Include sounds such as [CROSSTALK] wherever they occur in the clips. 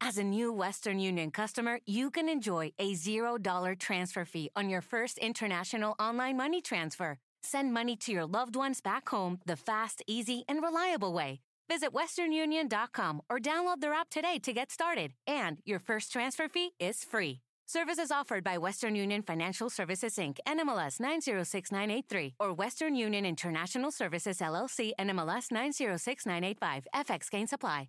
As a new Western Union customer, you can enjoy a $0 transfer fee on your first international online money transfer. Send money to your loved ones back home the fast, easy, and reliable way. Visit westernunion.com or download their app today to get started. And your first transfer fee is free. Services offered by Western Union Financial Services Inc. NMLS 906983 or Western Union International Services LLC NMLS 906985. FX gain supply.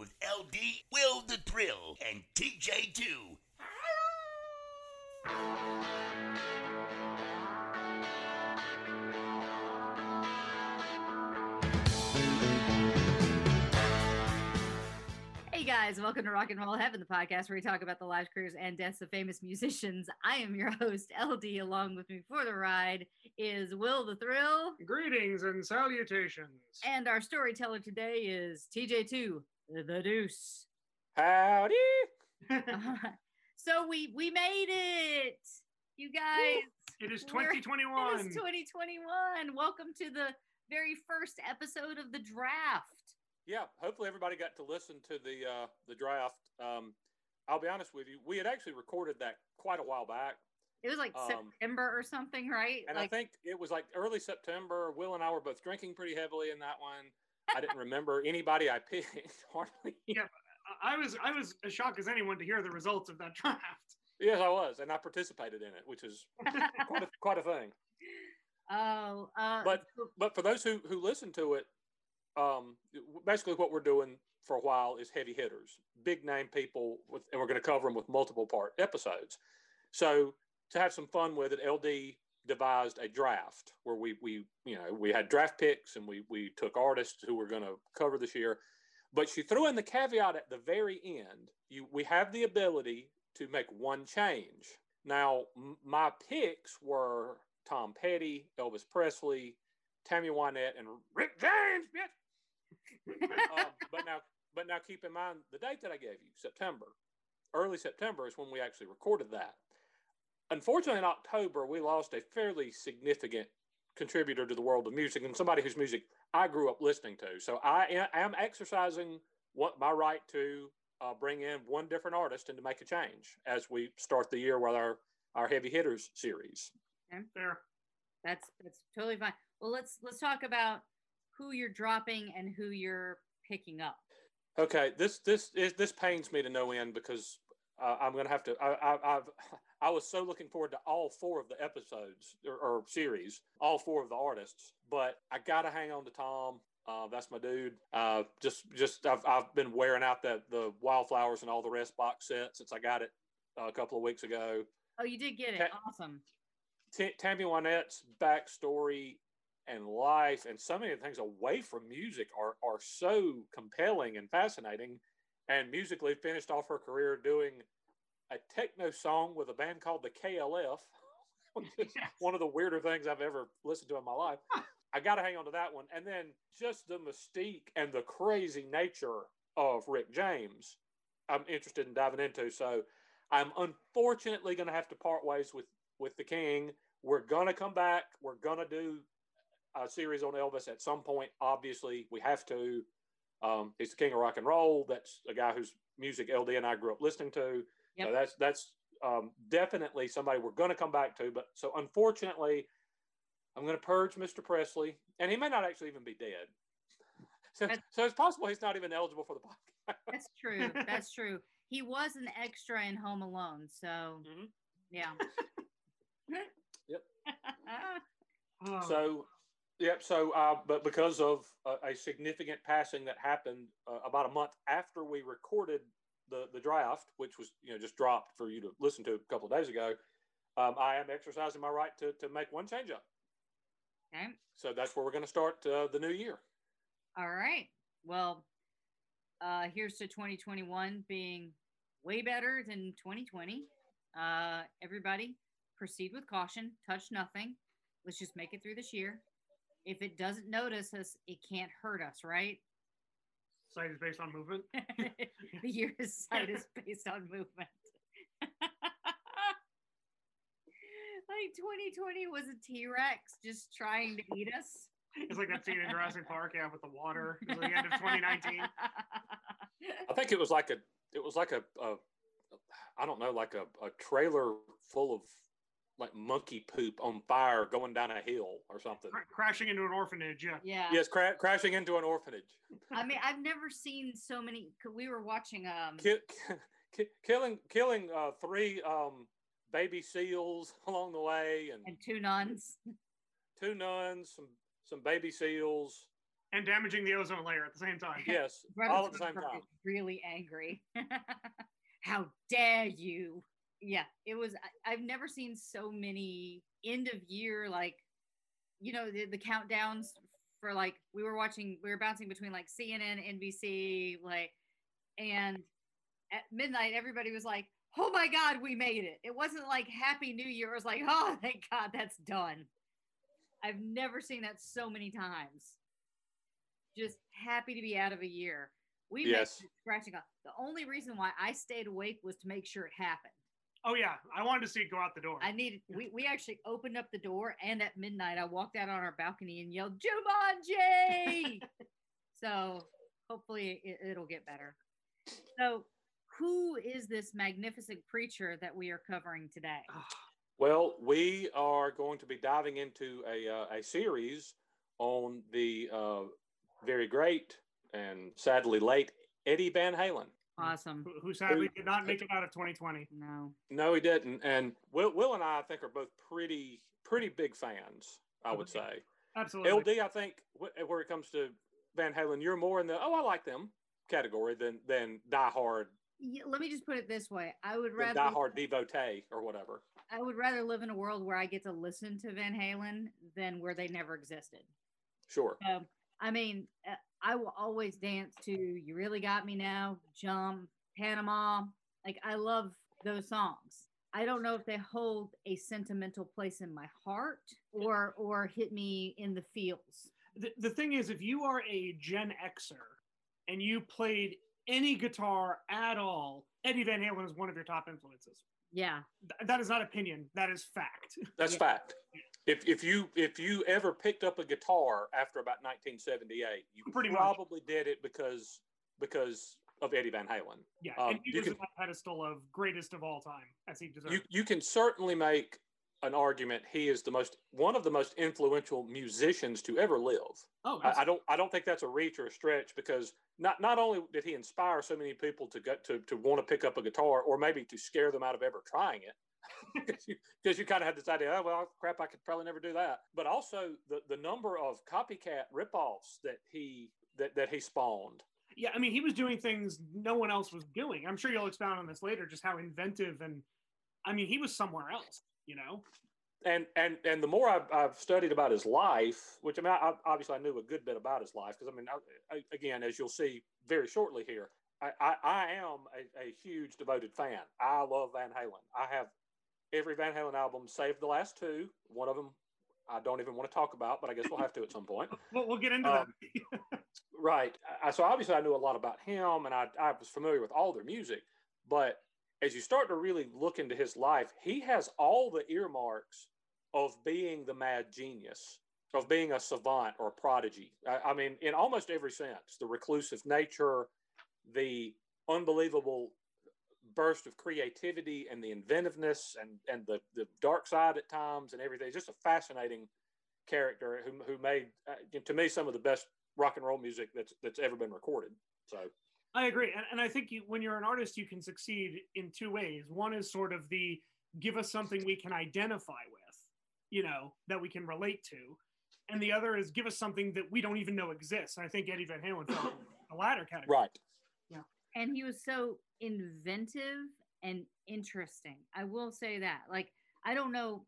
with LD, Will the Thrill, and TJ2. Hey guys, welcome to Rock and Roll Heaven, the podcast where we talk about the lives, careers, and deaths of famous musicians. [LAUGHS] I am your host, LD. Along with me for the ride is Will the Thrill. Greetings and salutations. And our storyteller today is TJ2, the Deuce. Howdy. [LAUGHS] [LAUGHS] so we we made it, you guys. It is 2021. It is 2021. Welcome to the very first episode of the draft. Yeah, hopefully everybody got to listen to the uh, the draft. Um, I'll be honest with you, we had actually recorded that quite a while back, It was like Um, September or something, right? and like, I think it was like early September. Will and I were both drinking pretty heavily in that one. I didn't remember anybody I picked [LAUGHS] hardly. Yeah. I was I was as shocked as anyone to hear the results of that [LAUGHS] draft. Yes, I was, and I participated in it, which is [LAUGHS] quite a, quite a thing. oh, uh, But but for those who who listen to it, um, basically what we're doing for a while is heavy hitters, big name people, with, and we're going to cover them with multiple part episodes. So to have some fun with it, LD devised a draft where we we you know we had draft picks and we we took artists who were going to cover this year, but she threw in the caveat at the very end. You we have the ability to make one change. Now m- my picks were Tom Petty, Elvis Presley, Tammy Wynette, and Rick James, [LAUGHS] um, but now, but now, keep in mind the date that I gave you, September, early September is when we actually recorded that. Unfortunately, in October, we lost a fairly significant contributor to the world of music and somebody whose music I grew up listening to. So I am exercising what my right to uh, bring in one different artist and to make a change as we start the year with our our heavy hitters series. Okay. There. That's that's totally fine. Well, let's let's talk about who you're dropping and who you're picking up. Okay, this this is this pains me to no end because uh, I'm going to have to. I, I, I've I was so looking forward to all four of the episodes or, or series, all four of the artists, but I got to hang on to Tom. Uh, that's my dude. Uh, just just I've I've been wearing out that the Wildflowers and all the rest box set since I got it uh, a couple of weeks ago. Oh, you did get it. Ta- Awesome. T- Tammy Wynette's backstory and life and so many things away from music are are so compelling and fascinating. And musically finished off her career doing a techno song with a band called the KLF, [LAUGHS] one of the weirder things I've ever listened to in my life. I got to hang on to that one. And then just the mystique and the crazy nature of Rick James. I'm interested in diving into. So I'm unfortunately going to have to part ways with with the King. We're going to come back. We're going to do a series on Elvis at some point. Obviously, we have to. Um, he's the king of rock and roll. That's a guy whose music LD and I grew up listening to. Yep. So that's that's um, definitely somebody we're going to come back to. But so unfortunately, I'm going to purge Mr. Presley, and he may not actually even be dead. [LAUGHS] So, That's- so it's possible he's not even eligible for the podcast. That's true. That's true. He was an extra in Home Alone, so Mhm. yeah. Yep. Oh, [LAUGHS] So, yep. So, uh, but because of a, a significant passing that happened uh, about a month after we recorded the the draft, which was you know just dropped for you to listen to a couple of days ago, um, I am exercising my right to to make one change up. okay. So that's where we're going to start uh, the new year. All right. Well, uh, here's to 2021 being way better than 2020. Uh, everybody, proceed with caution. Touch nothing. Let's just make it through this year. If it doesn't notice us, it can't hurt us, right? Site is based on movement. [LAUGHS] the year's sight is based on movement. [LAUGHS] like 2020 was a T Rex just trying to eat us. It's like that scene in Jurassic Park, yeah, with the water. It was the end of 2019. I think it was like a it was like a, a I don't know like a, a trailer full of like monkey poop on fire going down a hill or something. Cra- crashing into an orphanage, yeah. yeah. Yes, cra- crashing into an orphanage. [LAUGHS] I mean, I've never seen so many. We were watching um [LAUGHS] Ki- ki- killing killing uh, three um, baby seals [LAUGHS] along the way and and two nuns. two nuns, some some baby seals. And damaging the ozone layer at the same time. Yes, all at the same time. Really angry. How dare you? Yeah, it was. I, I've never seen so many end of year like, you know, the, the countdowns for like we were watching. We were bouncing between like CNN, NBC, like, and at midnight everybody was like, "Oh my God, we made it!" It wasn't like Happy New Year. It was like, "Oh, thank God, that's done." I've never seen that so many times. Just happy to be out of a year. We Yes. scratching off. The only reason why I stayed awake was to make sure it happened. Oh yeah, I wanted to see it go out the door. I needed. We, we actually opened up the door, and at midnight, I walked out on our balcony and yelled "Jumanji!" [LAUGHS] so hopefully, it, it'll get better. So, who is this magnificent creature that we are covering today? Well, we are going to be diving into a uh, a series on the uh, very great and sadly late Eddie Van Halen. Awesome. who, who sadly did not make it out of 2020. No. No, he didn't. And Will, Will and I, I think, are both pretty pretty big fans. I would say. Absolutely. LD, I think, wh- where it comes to Van Halen, you're more in the oh, I like them category than than die hard. Yeah, let me just put it this way: I would rather die hard devotee or whatever. I would rather live in a world where I get to listen to Van Halen than where they never existed. Sure. Um, I mean, uh, I will always dance to "You Really Got Me Now," "Jump," "Panama." Like I love those songs. I don't know if they hold a sentimental place in my heart or or hit me in the feels. the, the thing is, if you are a Gen Xer and you played any guitar at all, Eddie Van Halen is one of your top influences. Yeah, Th- that is not opinion. That is fact. That's Yeah. fact. If if you if you ever picked up a guitar after about 1978, you Pretty much. probably did it because because of Eddie Van Halen. Yeah, Um, and he you was can- on that pedestal of greatest of all time, as he deserves. You you can certainly make an argument he is the most one of the most influential musicians to ever live. oh, I, I don't I don't think that's a reach or a stretch because not not only did he inspire so many people to get to to want to pick up a guitar or maybe to scare them out of ever trying it. Because you, you kind of had this idea, oh well, crap, I could probably never do that. But also the the number of copycat ripoffs that he that, that he spawned. Yeah, I mean, he was doing things no one else was doing. I'm sure you'll expound on this later, just how inventive and, I mean, he was somewhere else. You know, and and and the more I've, I've studied about his life, which I mean, I, obviously I knew a good bit about his life because I mean, I, I, again, as you'll see very shortly here, I, I, I am a, a huge devoted fan. I love Van Halen. I have every Van Halen album, save the last two. One of them I don't even want to talk about, but I guess we'll have to at some point. [LAUGHS] We'll, we'll get into Um, that. [LAUGHS] Right. I, so obviously I knew a lot about him and I, I was familiar with all their music. But as you start to really look into his life, he has all the earmarks of being the mad genius, of being a savant or a prodigy. I, I mean, in almost every sense, the reclusive nature, the unbelievable burst of creativity and the inventiveness and, and the, the dark side at times and everything. Just a fascinating character who, who made, uh, to me, some of the best rock and roll music that's that's ever been recorded. So I agree, and, and I think you, when you're an artist, you can succeed in two ways. One is sort of the give us something we can identify with, you know, that we can relate to, and the other is give us something that we don't even know exists. And I think Eddie Van Halen fell the latter category. right, and he was so inventive and interesting. I will say that. Like, I don't know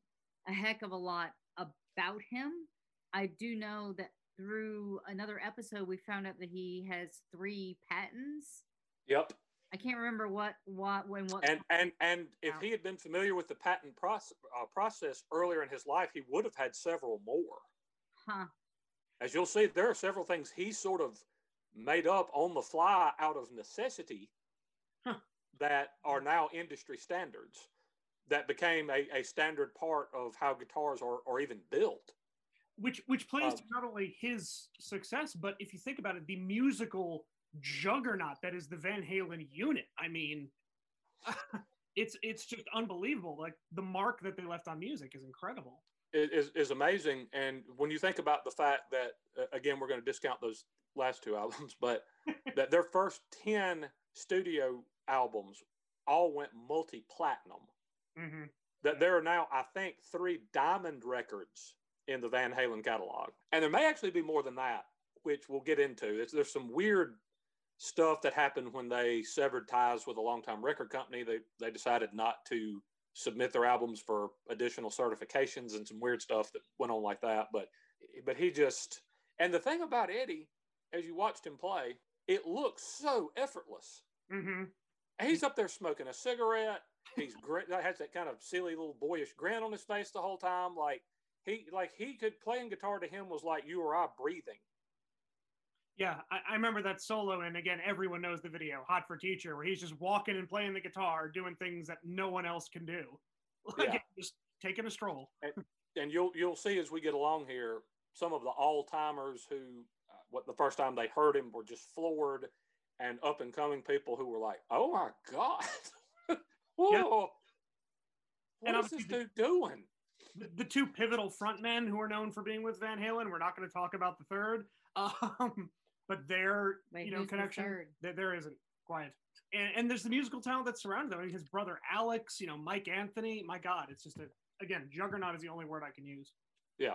a heck of a lot about him. I do know that through another episode, we found out that he has three patents. yep. I can't remember what, what, when, what. And and and if he had been familiar with the patent process, uh, process earlier in his life, he would have had several more. huh? As you'll see, there are several things he sort of made up on the fly out of necessity Huh. that are now industry standards that became a, a standard part of how guitars are, are even built. which which plays Um, to not only his success, but if you think about it, the musical juggernaut that is the Van Halen unit. I mean, [LAUGHS] it's it's just unbelievable. Like the mark that they left on music is incredible. is, is, is amazing. And when you think about the fact that, uh, again, we're going to discount those last two [LAUGHS] albums, but [LAUGHS] that their first 10 studio albums all went multi platinum. hmm That there are now, I think, three diamond records in the Van Halen catalog. And there may actually be more than that, which we'll get into. It's, there's some weird stuff that happened when they severed ties with a longtime record company. They, they decided not to submit their albums for additional certifications and some weird stuff that went on like that. But but he just and the thing about Eddie, as you watched him play, it looks so effortless. hmm He's up there smoking a cigarette. He's great. That has that kind of silly little boyish grin on his face the whole time. Like he like he could playing guitar to him was like you or I breathing. Yeah, I, I remember that solo, and again, everyone knows the video, "Hot for Teacher," where he's just walking and playing the guitar, doing things that no one else can do, [LAUGHS] like Yeah. just taking a stroll. and you'll you'll see as we get along here some of the all timers who what the first time they heard him were just floored, and up and coming people who were like, "Oh my god, [LAUGHS] whoa, And what is this obviously dude doing?" the, the two pivotal frontmen who are known for being with Van Halen. We're not going to talk about the third, [LAUGHS] um, but their Wait, you know who's the connection third? there, there isn't quiet. And, and there's the musical talent that surrounded them. I mean, his brother Alex, you know, Mike Anthony. My God, it's just a again juggernaut is the only word I can use. Yeah.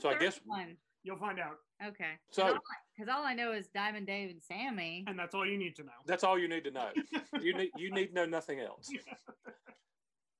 So I guess- one? You'll find out, Okay. So Because all I know is Diamond Dave and Sammy. and that's all you need to know. that's all you need to know. [LAUGHS] you need you need to know nothing else.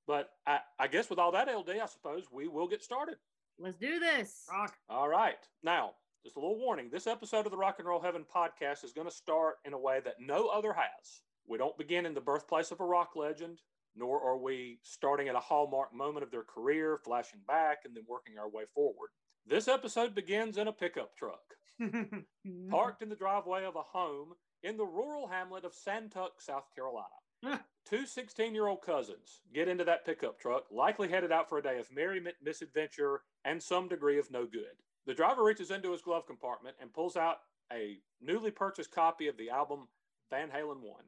But I, I guess with all that LD, I suppose we will get started. Let's do this. Rock. All right. Now, just a little warning this episode of the Rock and Roll Heaven podcast is going to start in a way that no other has. We don't begin in the birthplace of a rock legend, nor are we starting at a hallmark moment of their career, flashing back, and then working our way forward. This episode begins in a pickup truck, [LAUGHS] parked in the driveway of a home in the rural hamlet of Santuc, South Carolina. Ah. Two 16 year old cousins get into that pickup truck, likely headed out for a day of merriment, misadventure, and some degree of no good. The driver reaches into his glove compartment and pulls out a newly purchased copy of the album Van Halen 1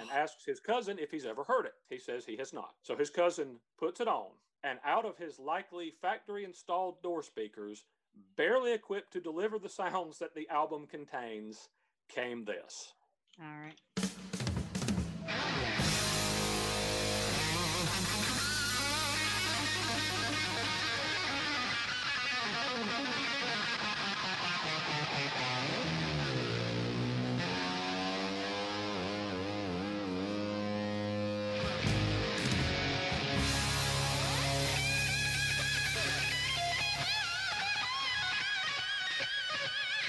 and asks his cousin if he's ever heard it. He says he has not. So his cousin puts it on, and out of his likely factory installed door speakers, barely equipped to deliver the sounds that the album contains, came this. All right.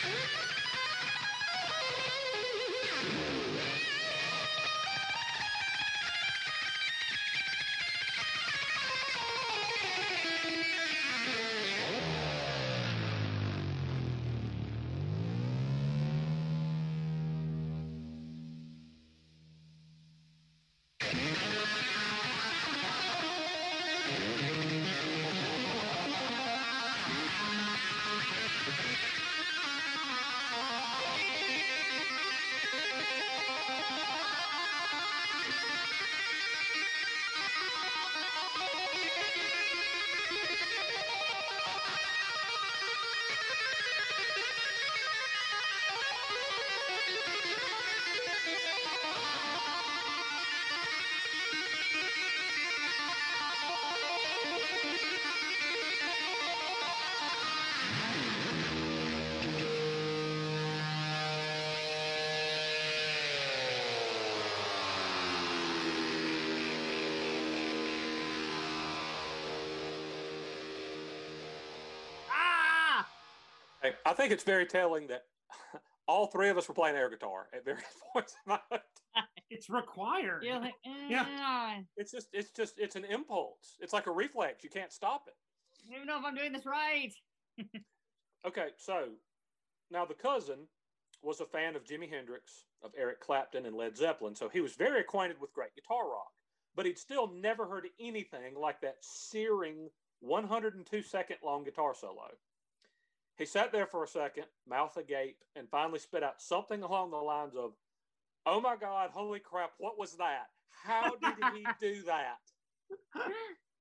Ah! [LAUGHS] Hey, I think it's very telling that [LAUGHS] all three of us were playing air guitar at various [LAUGHS] points in my life. It's required. You're like, Yeah. "Eh, It's just, it's just, it's an impulse. It's like a reflex. You can't stop it. I don't even know if I'm doing this right. [LAUGHS] Okay, so now the cousin was a fan of Jimi Hendrix, of Eric Clapton, and Led Zeppelin, so he was very acquainted with great guitar rock, but he'd still never heard anything like that searing 102 second long guitar solo. He sat there for a second, mouth agape, and finally spit out something along the lines of, Oh my God, holy crap, what was that? How did he [LAUGHS] do that?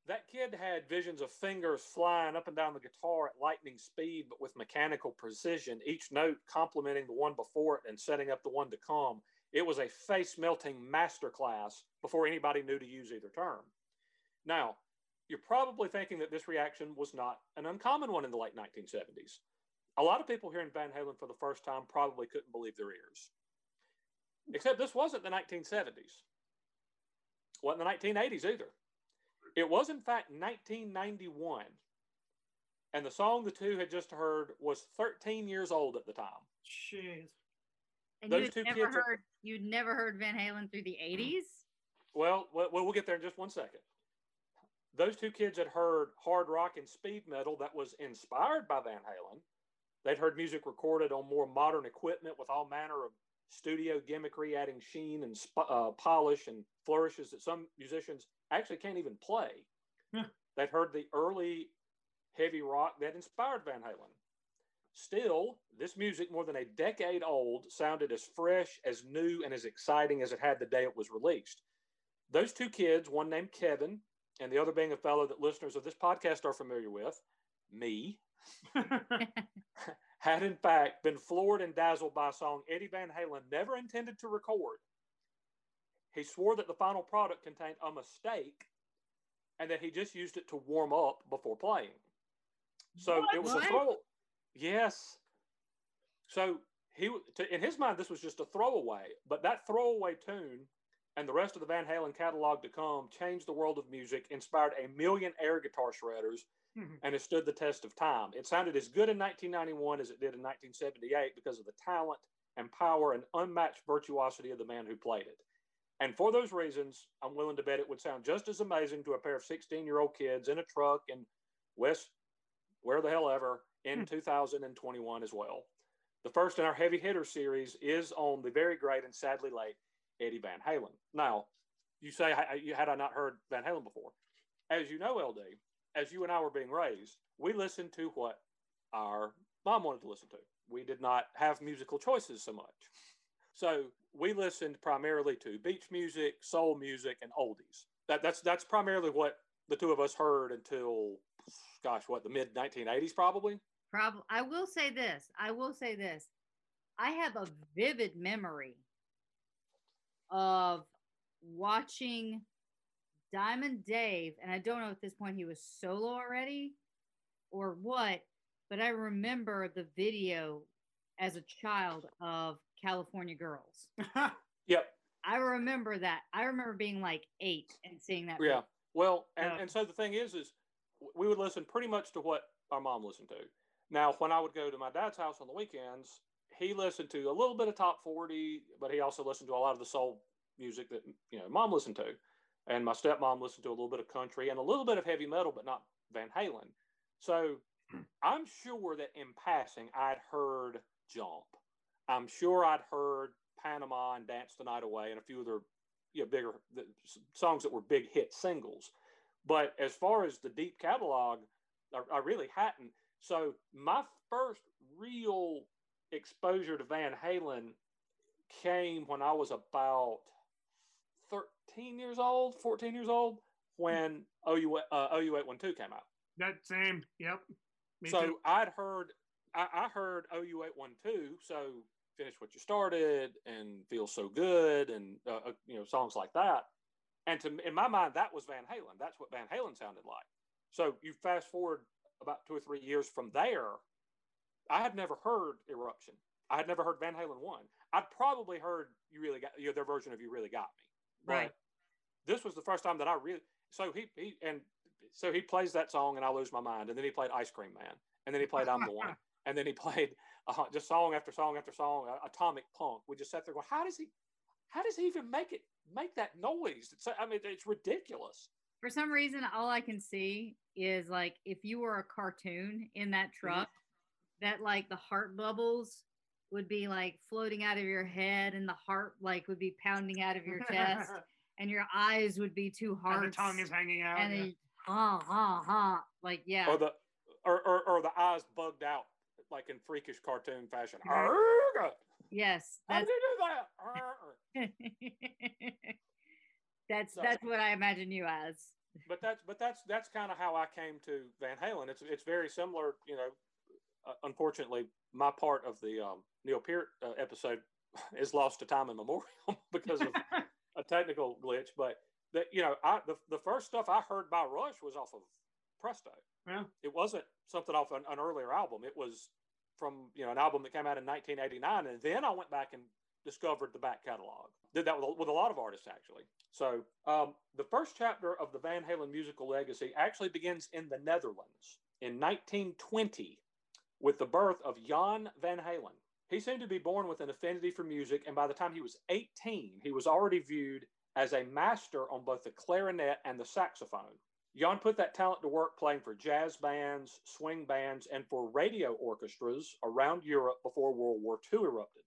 That kid had visions of fingers flying up and down the guitar at lightning speed, but with mechanical precision, each note complementing the one before it and setting up the one to come. It was a face melting masterclass before anybody knew to use either term. Now, you're probably thinking that this reaction was not an uncommon one in the late 1970s. A lot of people hearing Van Halen for the first time probably couldn't believe their ears. Except this wasn't the 1970s. Wasn't the 1980s either. It was, in fact, 1991. And the song the two had just heard was 13 years old at the time. Jeez. And Those you'd two never kids are- you'd never heard Van Halen through the 80s? Well, well, well, we'll get there in just one second. Those two kids had heard hard rock and speed metal that was inspired by Van Halen. They'd heard music recorded on more modern equipment with all manner of studio gimmickry, adding sheen and sp- uh, polish and flourishes that some musicians actually can't even play. Yeah. They'd heard the early heavy rock that inspired Van Halen. Still, this music, more than a decade old, sounded as fresh, as new, and as exciting as it had the day it was released. Those two kids, one named Kevin, and the other being a fellow that listeners of this podcast are familiar with, me, [LAUGHS] had in fact been floored and dazzled by a song Eddie Van Halen never intended to record. He swore that the final product contained a mistake and that he just used it to warm up before playing. So What? it was What? a throw. Yes. So he, to, in his mind, this was just a throwaway, but that throwaway tune and the rest of the Van Halen catalog to come changed the world of music, inspired a million air guitar shredders, Mhm. and it stood the test of time. It sounded as good in 1991 as it did in 1978 because of the talent and power and unmatched virtuosity of the man who played it. And for those reasons, I'm willing to bet it would sound just as amazing to a pair of 16 year old kids in a truck in West, where the hell ever, in Hmm. 2021 as well. The first in our heavy hitter series is on the very great and sadly late Eddie Van Halen. Now, you say, had I not heard Van Halen before? As you know, LD, as you and I were being raised, we listened to what our mom wanted to listen to. We did not have musical choices so much. So we listened primarily to beach music, soul music, and oldies. That, that's that's primarily what the two of us heard until, gosh, what the mid 1980s probably. Probably. I will say this. I will say this. I have a vivid memory of watching Diamond Dave, and I don't know at this point he was solo already or what, but I remember the video as a child of California Girls. [LAUGHS] Yep. I remember that. I remember being like eight and seeing that. Yeah. Well, and, and so the thing is, is we would listen pretty much to what our mom listened to. Now, when I would go to my dad's house on the weekends, he listened to a little bit of top 40, but he also listened to a lot of the soul music that, you know, mom listened to. And my stepmom listened to a little bit of country and a little bit of heavy metal, but not Van Halen. So hmm. I'm sure that in passing, I'd heard Jump. I'm sure I'd heard Panama and Dance the Night Away and a few other you know, bigger the, songs that were big hit singles. But as far as the deep catalog, I, I really hadn't. So my first real exposure to Van Halen came when I was about 13 years old, 14 years old, when OU, uh, OU812 came out. that same. Yep. Me so too. I'd heard, I, I heard OU812, so finish what you started and feel so good and uh, uh, you know songs like that. And to in my mind, that was Van Halen. That's what Van Halen sounded like. So you fast forward about two or three years from there, I had never heard Eruption. I had never heard Van Halen one. I'd probably heard you really got you know, their version of You Really Got Me. But Right. This was the first time that I really so he he and so he plays that song and I lose my mind, and then he played Ice Cream Man, and then he played I'm the One. [LAUGHS] and then he played uh, just song after song after song, uh, Atomic Punk. We just sat there going, how does he, how does he even make it make that noise? It's, I mean, it's ridiculous. For some reason, all I can see is like if you were a cartoon in that Mm-hmm. Truck, that like the heart bubbles would be like floating out of your head and the heart like would be pounding out of your chest [LAUGHS] and your eyes would be two and the tongue is hanging out. and yeah. then ha ha ha like yeah Or the, or, or, or the eyes bugged out like in freakish cartoon fashion. Right. Arrgh! yes How that's did you do that? [LAUGHS] That's So- that's what I imagine you as but that's but that's that's kind of how I came to Van Halen. It's it's very similar, you know. Uh, unfortunately, my part of the um, Neil Peart uh, episode [LAUGHS] is lost to time and memorial [LAUGHS] because of [LAUGHS] a technical glitch. But that you know, I the, the first stuff I heard by Rush was off of Presto. Yeah. It wasn't something off an, an earlier album. It was from you know an album that came out in 1989, and then I went back and discovered the back catalog. Did that with a, with a lot of artists actually. So um, the first chapter of the Van Halen musical legacy actually begins in the Netherlands in 1920 with the birth of Jan Van Halen. He seemed to be born with an affinity for music, and by the time he was 18, he was already viewed as a master on both the clarinet and the saxophone. Jan put that talent to work playing for jazz bands, swing bands, and for radio orchestras around Europe before World War II erupted.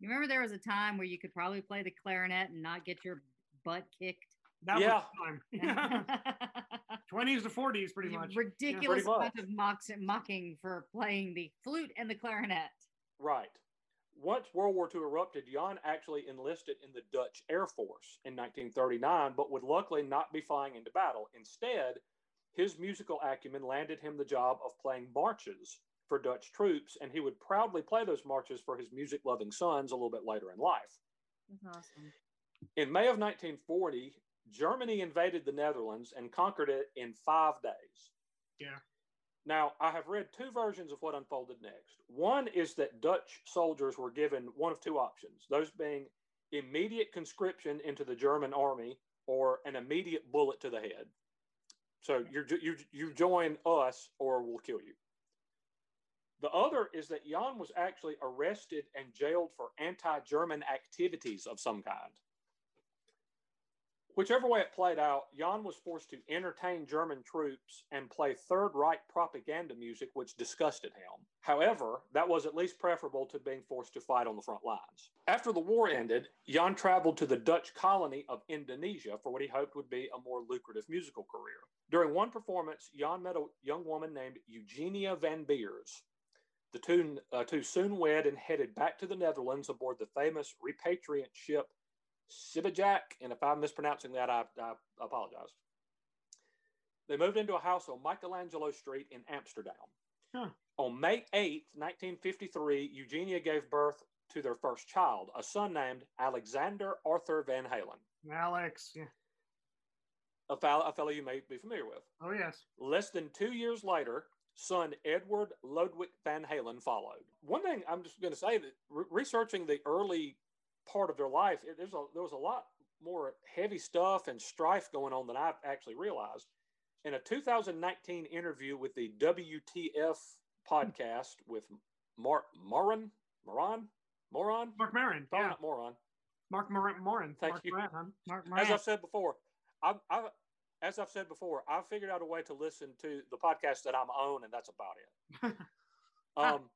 you remember there was a time where you could probably play the clarinet and not get your butt kicked that Yeah. was the time. 20s to 40s, pretty much. ridiculous Pretty much. amount of mocks mocking for playing the flute and the clarinet Right. Once World War II erupted, Jan actually enlisted in the Dutch Air Force in 1939, but would luckily not be flying into battle. Instead, his musical acumen landed him the job of playing marches for Dutch troops, and he would proudly play those marches for his music loving sons a little bit later in life. that's awesome In May of 1940, Germany invaded the Netherlands and conquered it in five days. Yeah. Now, I have read two versions of what unfolded next. One is that Dutch soldiers were given one of two options, those being immediate conscription into the German army or an immediate bullet to the head. So you you you join us or we'll kill you. The other is that Jan was actually arrested and jailed for anti-German activities of some kind. Whichever way it played out, Jan was forced to entertain German troops and play Third Reich propaganda music, which disgusted him. However, that was at least preferable to being forced to fight on the front lines. After the war ended, Jan traveled to the Dutch colony of Indonesia for what he hoped would be a more lucrative musical career. During one performance, Jan met a young woman named Eugenia van Beers. The two, uh, two soon wed and headed back to the Netherlands aboard the famous repatriant ship Sibajak, and if I'm mispronouncing that, I, I apologize. They moved into a house on Michelangelo Street in Amsterdam. Huh. On May 8th, 1953, Eugenia gave birth to their first child, a son named Alexander Arthur Van Halen, Alex. Yeah. a fellow, a fellow you may be familiar with. Oh, yes. Less than two years later, son Edward Ludwig Van Halen followed. One thing I'm just going to say that re- researching the early part of their life, it, there's a, there was a lot more heavy stuff and strife going on than I actually realized. In a 2019 interview with the WTF podcast with Mark Moran, Moran, Moran, Mark Maron. probably Yeah. not Moran. Mark Moran. Moran. Thank Mark you. Moran? Mark As I've said before, I've, I've as I've said before, I've figured out a way to listen to the podcast that I'm on, and that's about it. [LAUGHS] um,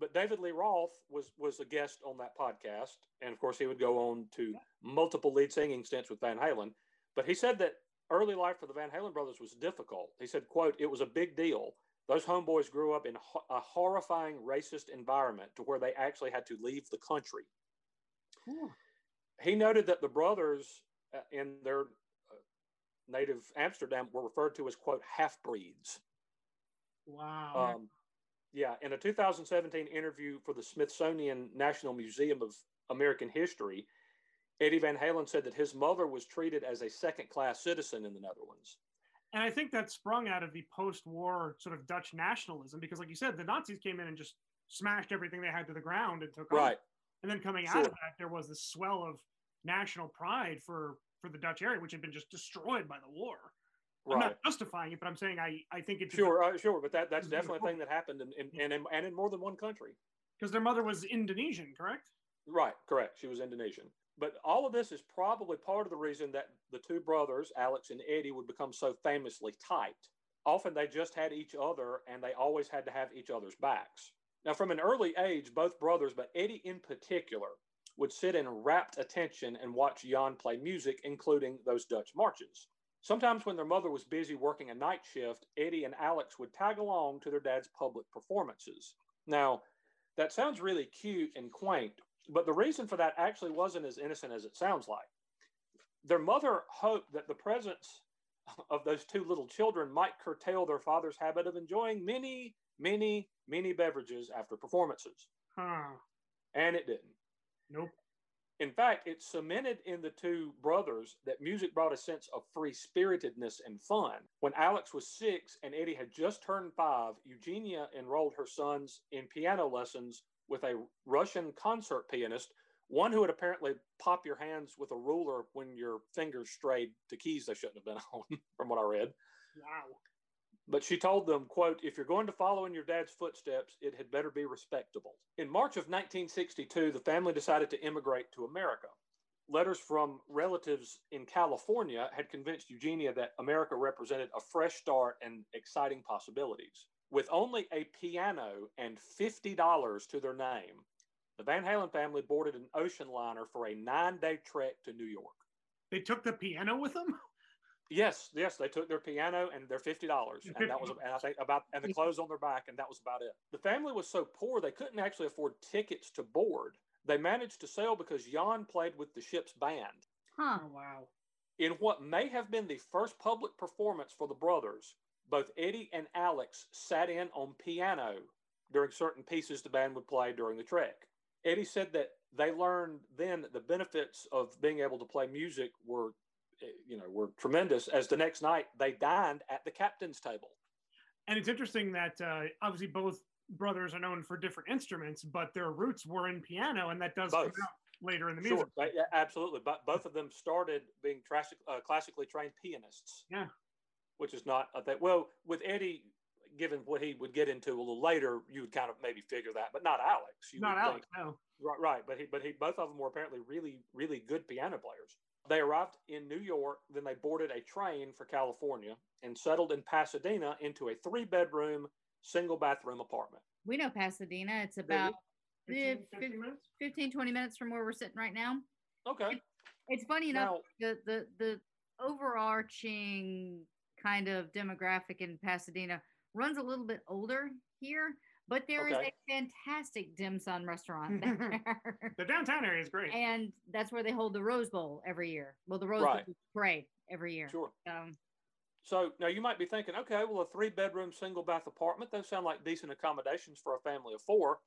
but David Lee Roth was was a guest on that podcast, and of course, he would go on to multiple lead singing stints with Van Halen. But he said that early life for the Van Halen brothers was difficult. He said, "quote It was a big deal. Those homeboys grew up in ho- a horrifying racist environment to where they actually had to leave the country." Cool. he noted that the brothers uh, in their uh, native Amsterdam were referred to as quote half breeds. Wow. Um, yeah, in a 2017 interview for the Smithsonian National Museum of American History, Eddie Van Halen said that his mother was treated as a second-class citizen in the Netherlands. and I think that sprung out of the post-war sort of Dutch nationalism because, like you said, the Nazis came in and just smashed everything they had to the ground and took over. Right. And then coming out of that, there was this swell of national pride for for the Dutch area, which had been just destroyed by the war. I'm not justifying it, but I'm saying I, I think it's Sure, uh, sure, but that that's definitely a thing that happened in, in, and in and in more than one country. because their mother was Indonesian, correct? Right, correct. She was Indonesian. But all of this is probably part of the reason that the two brothers, Alex and Eddie, would become so famously tight. Often they just had each other and they always had to have each other's backs. Now, from an early age, both brothers, but Eddie in particular, would sit in rapt attention and watch Jan play music, including those Dutch marches. Sometimes, when their mother was busy working a night shift, Eddie and Alex would tag along to their dad's public performances. Now, that sounds really cute and quaint, but the reason for that actually wasn't as innocent as it sounds like. Their mother hoped that the presence of those two little children might curtail their father's habit of enjoying many, many, many beverages after performances. Huh. And it didn't. Nope. In fact, it cemented in the two brothers that music brought a sense of free spiritedness and fun. When Alex was six and Eddie had just turned five, Eugenia enrolled her sons in piano lessons with a Russian concert pianist, one who would apparently pop your hands with a ruler when your fingers strayed to keys they shouldn't have been [LAUGHS] on, from what I read. Wow. But she told them, quote, if you're going to follow in your dad's footsteps, it had better be respectable. In March of 1962, the family decided to immigrate to America. Letters from relatives in California had convinced Eugenia that America represented a fresh start and exciting possibilities. With only a piano and $50 to their name, the Van Halen family boarded an ocean liner for a nine day trek to New York. They took the piano with them? Yes, yes, they took their piano and their fifty dollars, and that was, [LAUGHS] and I think about, and the clothes on their back, and that was about it. The family was so poor they couldn't actually afford tickets to board. They managed to sail because Jan played with the ship's band. Huh. Oh, wow. In what may have been the first public performance for the brothers, both Eddie and Alex sat in on piano during certain pieces the band would play during the trek. Eddie said that they learned then that the benefits of being able to play music were you know were tremendous as the next night they dined at the captain's table And it's interesting that uh, obviously both brothers are known for different instruments, but their roots were in piano, and that does Both. come out later in the music. sure yeah, absolutely but both of them started being classic, uh, classically trained pianists Yeah. which is not a thing well with eddie given what he would get into a little later you would kind of maybe figure that but not alex you Not Alex, think- no. Right, right. But he, but he, both of them were apparently really, really good piano players. They arrived in New York, then they boarded a train for California and settled in Pasadena into a three-bedroom, single-bathroom apartment. We know Pasadena. It's about 15, 15, 15 minutes? 15 20 minutes from where we're sitting right now. Okay. It's funny enough, Now, the, the, the overarching kind of demographic in Pasadena runs a little bit older here, but there is Okay. a fantastic dim sum restaurant [LAUGHS] there. The downtown area is great. and that's where they hold the Rose Bowl every year. Well, the Rose Right. Bowl parade every year. sure. Um, So now you might be thinking, okay, well, a three-bedroom, single-bath apartment, those sound like decent accommodations for a family of four.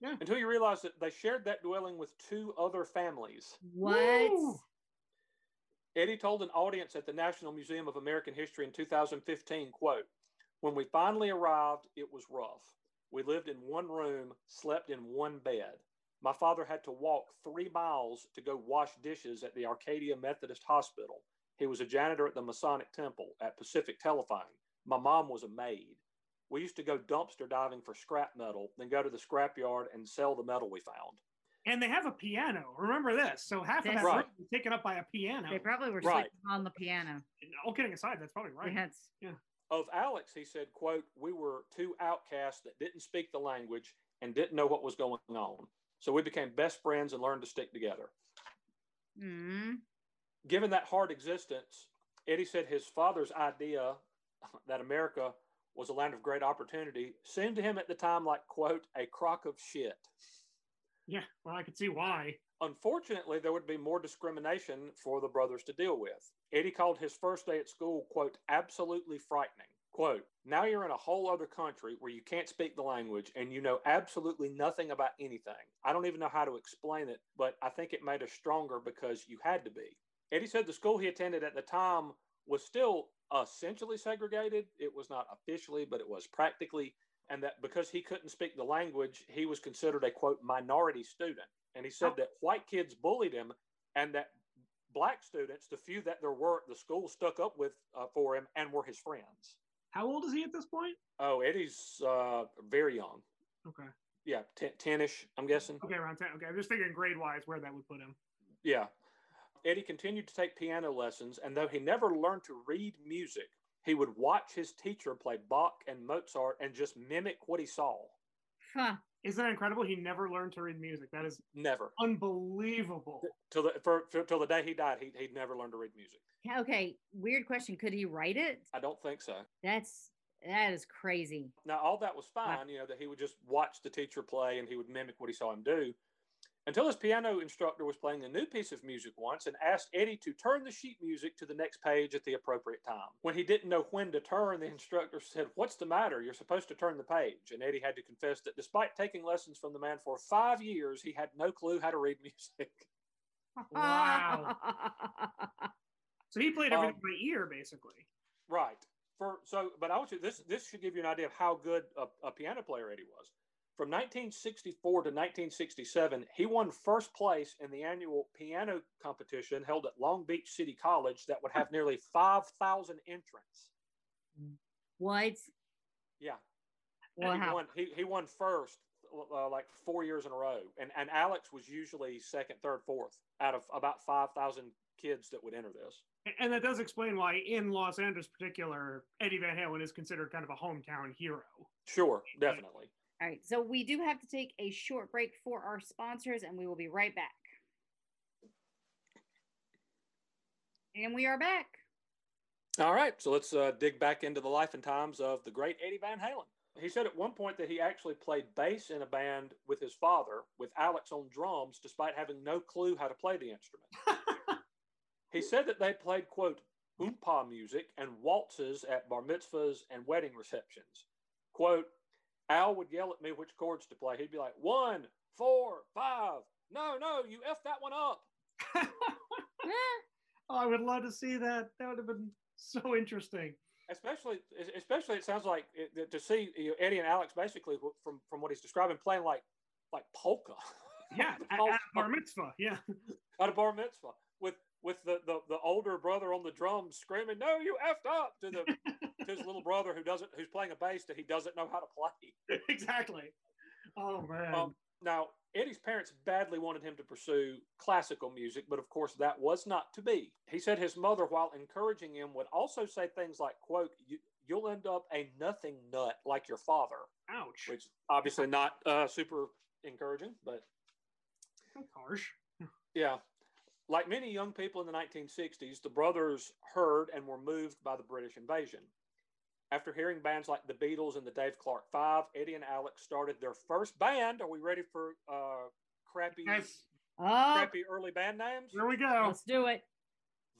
Yeah. Until you realize that they shared that dwelling with two other families. what? Woo! Eddie told an audience at the National Museum of American History in 2015, quote, when we finally arrived, it was rough. We lived in one room, slept in one bed. My father had to walk three miles to go wash dishes at the Arcadia Methodist Hospital. He was a janitor at the Masonic Temple at Pacific Telephone. My mom was a maid. We used to go dumpster diving for scrap metal, then go to the scrapyard and sell the metal we found. And they have a piano. Remember this. So half of That's that right. room is taken up by a piano. They probably were Right. sleeping on the piano. All kidding aside, that's probably right. Yes. Of Alex, he said, quote, we were two outcasts that didn't speak the language and didn't know what was going on. So we became best friends and learned to stick together. Mm. Given that hard existence, Eddie said his father's idea that America was a land of great opportunity seemed to him at the time like, quote, a crock of shit. Yeah, well, I could see why. Unfortunately, there would be more discrimination for the brothers to deal with. Eddie called his first day at school, quote, absolutely frightening. Quote, now you're in a whole other country where you can't speak the language and you know absolutely nothing about anything. I don't even know how to explain it, but I think it made us stronger because you had to be. Eddie said the school he attended at the time was still essentially segregated. It was not officially, but it was practically. And that because he couldn't speak the language, he was considered a quote minority student. And he said Oh. that white kids bullied him and that black students, the few that there were, the school stuck up with uh, for him and were his friends. How old is he at this point? Oh, Eddie's uh, very young. Okay. Yeah, 10 ish, I'm guessing. Okay, around 10. Okay, I'm just thinking grade wise where that would put him. Yeah. Eddie continued to take piano lessons, and though he never learned to read music, he would watch his teacher play Bach and Mozart and just mimic what he saw. Huh. Isn't that incredible? He never learned to read music. That is Never. unbelievable. Till the, for, for, till the day he died, he, he'd never learned to read music. Okay. Weird question. Could he write it? I don't think so. That's that is crazy. Now, all that was fine, you know, that he would just watch the teacher play and he would mimic what he saw him do. Until his piano instructor was playing a new piece of music once and asked Eddie to turn the sheet music to the next page at the appropriate time. When he didn't know when to turn, the instructor said, What's the matter? You're supposed to turn the page. And Eddie had to confess that despite taking lessons from the man for five years, he had no clue how to read music. [LAUGHS] Wow. [LAUGHS] So he played everything Um, by ear, basically. Right. For so, but I want you this this should give you an idea of how good a, a piano player Eddie was. From 1964 to 1967, he won first place in the annual piano competition held at Long Beach City College that would have [LAUGHS] nearly 5,000 entrants. what? Yeah. Well, And he won he, he won first uh, like 4 years in a row. And and Alex was usually second, third, fourth out of about 5,000 kids that would enter this. And that does explain why, in Los Angeles, particular, Eddie Van Halen is considered kind of a hometown hero. Sure, definitely. All right. So we do have to take a short break for our sponsors, and we will be right back. And we are back. All right, so let's uh, dig back into the life and times of the great Eddie Van Halen. He said at one point that he actually played bass in a band with his father, with Alex on drums, despite having no clue how to play the instrument. [LAUGHS] he said that they played, quote, oompa music and waltzes at bar mitzvahs and wedding receptions. Quote, Al would yell at me which chords to play. He'd be like, one, four, five. No, no, you F that one up. [LAUGHS] oh, I would love to see that. That would have been so interesting. especially especially it sounds like it, to see you know, Eddie and Alex basically from from what he's describing playing like like polka Yeah, [LAUGHS] at, Oh, at bar mitzvah. Yeah. at a bar mitzvah with with the, the the older brother on the drums screaming no you effed up to the to his little brother who doesn't who's playing a bass that he doesn't know how to play [LAUGHS] exactly. Oh man. um, now Eddie's parents badly wanted him to pursue classical music but of course that was not to be he said his mother while encouraging him would also say things like quote you, you'll end up a nothing nut like your father Ouch. which obviously not uh, super encouraging, but That's harsh. yeah. Like many young people in the 1960s, the brothers heard and were moved by the British invasion. After hearing bands like the Beatles and the Dave Clark Five, Eddie and Alex started their first band. Are we ready for uh, crappy, Yes. Oh, crappy early band names? Here we go. let's do it.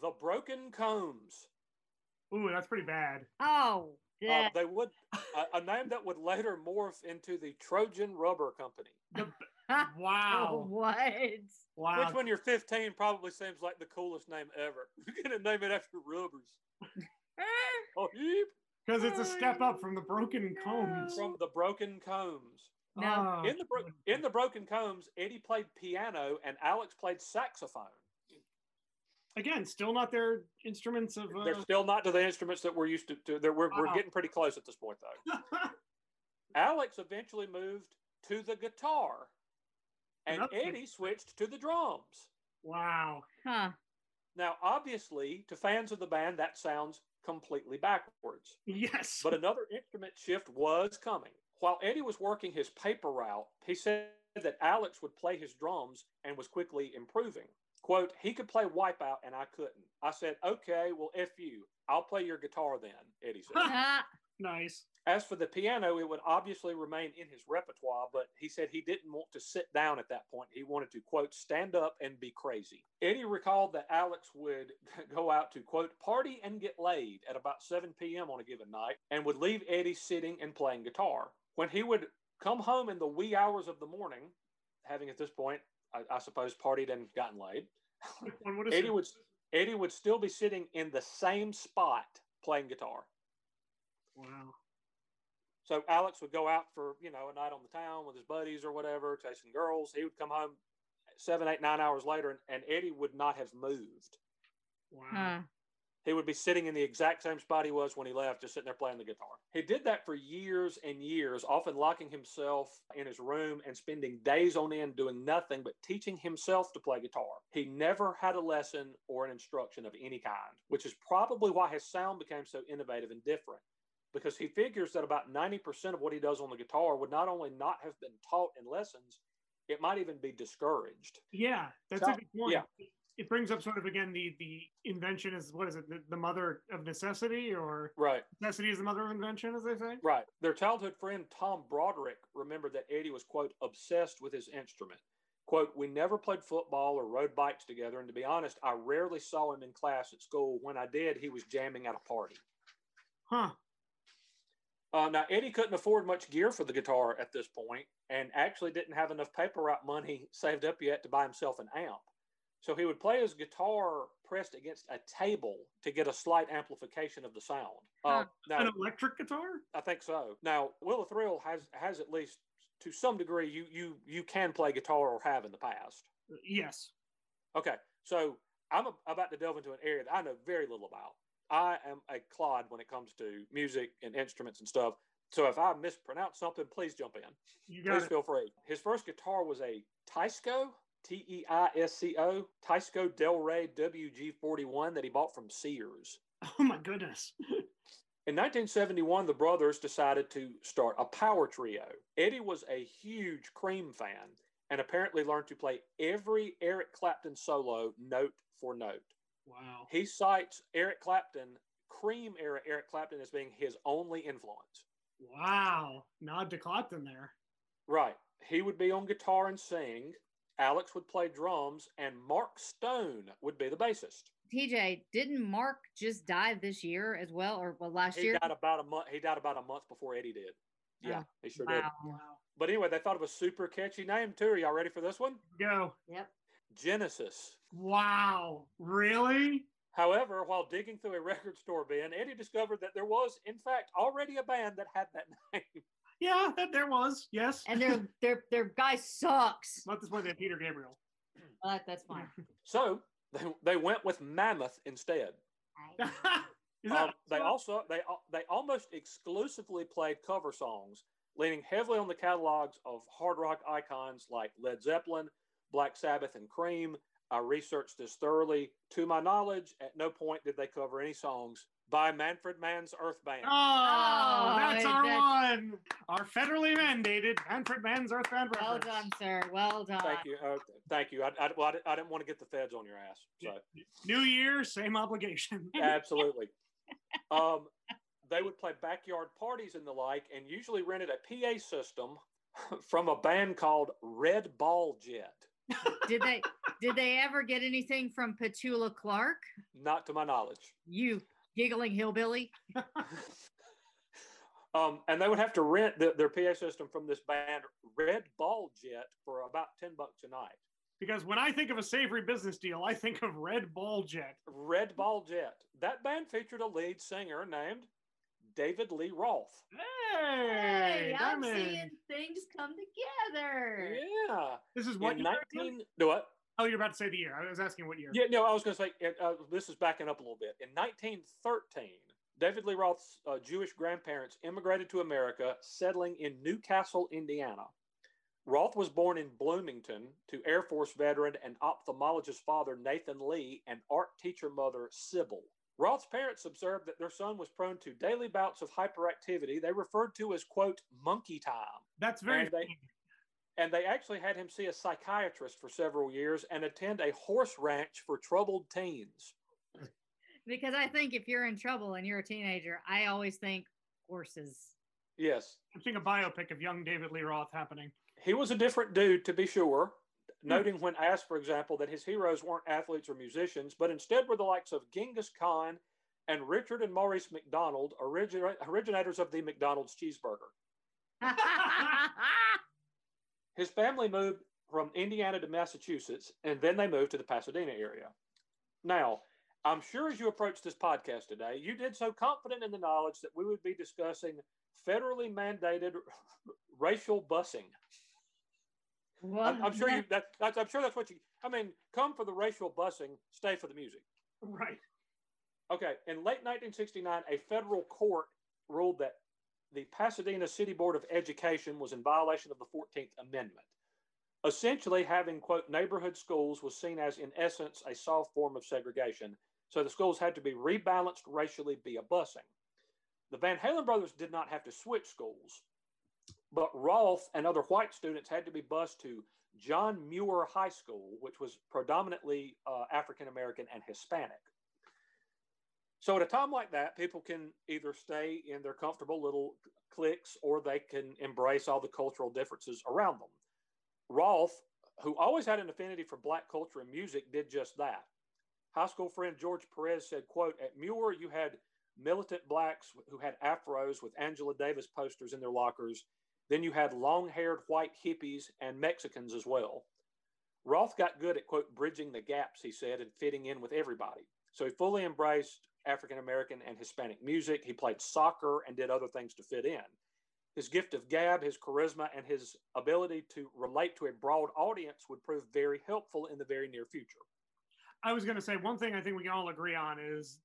The Broken Combs. Ooh, that's pretty bad. Oh, Uh, yeah. they would a, a name that would later morph into the Trojan Rubber Company. [LAUGHS] [LAUGHS] Wow. Oh, what? Wow. Which, when you're 15, probably seems like the coolest name ever. [LAUGHS] You're gonna name it after rubbers. [LAUGHS] Oh, heap Because it's a step up from the broken combs. from the Broken Combs. No. Oh, In the bro- in the Broken Combs, Eddie played piano and Alex played saxophone. again, still not their instruments of. Uh, They're still not to the instruments that we're used to. to that we're, we're getting pretty close at this point, though. Alex eventually moved to the guitar, and Another- Eddie switched to the drums. wow. Huh. Now, obviously, to fans of the band, that sounds completely backwards. Yes. But another instrument shift was coming. While Eddie was working his paper route, he said that Alex would play his drums and was quickly improving. Quote, he could play Wipeout and I couldn't. I said, okay, well, F you. I'll play your guitar then, Eddie said. [LAUGHS] Nice. As for the piano, it would obviously remain in his repertoire, but he said he didn't want to sit down at that point. He wanted to, quote, stand up and be crazy. Eddie recalled that Alex would [LAUGHS] go out to, quote, party and get laid at about 7 p.m. on a given night and would leave Eddie sitting and playing guitar. When he would come home in the wee hours of the morning, having at this point, I, I suppose, partied and gotten laid, Eddie would, Eddie would still be sitting in the same spot playing guitar. Wow. So Alex would go out for you know a night on the town with his buddies or whatever, chasing girls. He would come home seven, eight, nine hours later, and, and Eddie would not have moved. Wow. Huh. He would be sitting in the exact same spot he was when he left, just sitting there playing the guitar. He did that for years and years, often locking himself in his room and spending days on end doing nothing but teaching himself to play guitar. He never had a lesson or an instruction of any kind, which is probably why his sound became so innovative and different. Because he figures that about 90% of what he does on the guitar would not only not have been taught in lessons, it might even be discouraged. Yeah, that's So- a good point. yeah. It brings up sort of again the the invention is what is it the, the mother of necessity or Right. necessity is the mother of invention as they say. Right. Their childhood friend Tom Broderick remembered that Eddie was, quote, obsessed with his instrument. Quote, we never played football or rode bikes together. And to be honest, I rarely saw him in class at school. When I did, he was jamming at a party. Huh. Uh, now, Eddie couldn't afford much gear for the guitar at this point and actually didn't have enough paper route money saved up yet to buy himself an amp. So he would play his guitar pressed against a table to get a slight amplification of the sound. Uh, now, An electric guitar? I think so. Now, Will of Thrill has has at least to some degree you you you can play guitar or have in the past. Yes. Okay, so I'm a, about to delve into an area that I know very little about. I am a clod when it comes to music and instruments and stuff. So if I mispronounce something, please jump in. You got Please it. feel free. His first guitar was a Teisco, T E I S C O, Teisco Del Rey WG41 that he bought from Sears. Oh my goodness. In 1971, the brothers decided to start a power trio. Eddie was a huge Cream fan and apparently learned to play every Eric Clapton solo note for note. Wow. He cites Eric Clapton, Cream era Eric Clapton, as being his only influence. Wow. Nod to Clapton there. Right. He would be on guitar and sing. Alex would play drums, and Mark Stone would be the bassist. TJ, didn't Mark just die this year as well, or well last He year? died about a month. He died about a month before Eddie did. Oh, yeah, Oh, he sure did. wow. Wow. But anyway, they thought of a super catchy name too. Are y'all ready for this one? Go. Yep. Genesis. Wow. Really? However, while digging through a record store bin, Eddie discovered that there was, in fact, already a band that had that [LAUGHS] name. Yeah, there was. Yes. And their their their guy sucks. Not this one, that Peter Gabriel. Well, that's fine. So they, they went with Mammoth instead. [LAUGHS] Is Um, they also they they almost exclusively played cover songs, leaning heavily on the catalogs of hard rock icons like Led Zeppelin, Black Sabbath, and Cream. I researched this thoroughly. To my knowledge, at no point did they cover any songs by Manfred Mann's Earth Band. Oh, that's Oh, our that's- one. Our federally mandated Manfred Mann's Earth Band Well reference. done, sir. Well done. Thank you. Uh, thank you. I, I, well, I, didn't- I didn't want to get the feds on your ass. So, New year, same obligation. [LAUGHS] absolutely. Um, they would play backyard parties and the like, and usually rented a PA system [LAUGHS] from a band called Red Ball Jet. Did they did they ever get anything from Petula Clark? Not to my knowledge. You giggling hillbilly. [LAUGHS] Um, and they would have to rent the, their PA system from this band, Red Ball Jet, for about 10 bucks a night. because when I think of a savory business deal, I think of Red Ball Jet. Red Ball Jet. That band featured a lead singer named David Lee Roth. Hey, I'm seeing things come together. Yeah. This is what In 19. No, what? Oh, you're about to say the year. I was asking what year. Yeah, no, I was going to say, uh, this is backing up a little bit. In 1913, David Lee Roth's uh, Jewish grandparents immigrated to America, settling in Newcastle, Indiana. Roth was born in Bloomington to Air Force veteran and ophthalmologist father Nathan Lee and art teacher mother Sybil. Roth's parents observed that their son was prone to daily bouts of hyperactivity they referred to as, quote, monkey time. That's very And they- And they actually had him see a psychiatrist for several years and attend a horse ranch for troubled teens. Because I think if you're in trouble and you're a teenager, I always think horses. Yes, I'm seeing a biopic of young David Lee Roth happening. he was a different dude, to be sure. Hmm. Noting when asked, for example, that his heroes weren't athletes or musicians, but instead were the likes of Genghis Khan and Richard and Maurice McDonald, origina- originators of the McDonald's cheeseburger. [LAUGHS] His family moved from Indiana to Massachusetts, and then they moved to the Pasadena area. Now, I'm sure as you approached this podcast today, you did so confident in the knowledge that we would be discussing federally mandated [LAUGHS] racial busing. Well, I'm, I'm sure you. That, that's, I'm sure that's what you. I mean, come for the racial busing, stay for the music. Right. Okay. In late 1969, a federal court ruled that the Pasadena City Board of Education was in violation of the 14th Amendment. Essentially, having, quote, neighborhood schools was seen as, in essence, a soft form of segregation. So the schools had to be rebalanced racially via busing. The Van Halen brothers did not have to switch schools, but Roth and other white students had to be bused to John Muir High School, which was predominantly uh, African American and Hispanic. So at a time like that, people can either stay in their comfortable little cliques or they can embrace all the cultural differences around them. Roth, who always had an affinity for black culture and music, did just that. High school friend George Perez said, quote, at Muir, you had militant blacks who had afros with Angela Davis posters in their lockers. Then you had long-haired white hippies and Mexicans as well. Roth got good at, quote, bridging the gaps, he said, and fitting in with everybody. So he fully embraced African American and Hispanic music. He played soccer and did other things to fit in. His gift of gab, his charisma, and his ability to relate to a broad audience would prove very helpful in the very near future. I was going to say one thing I think we can all agree on is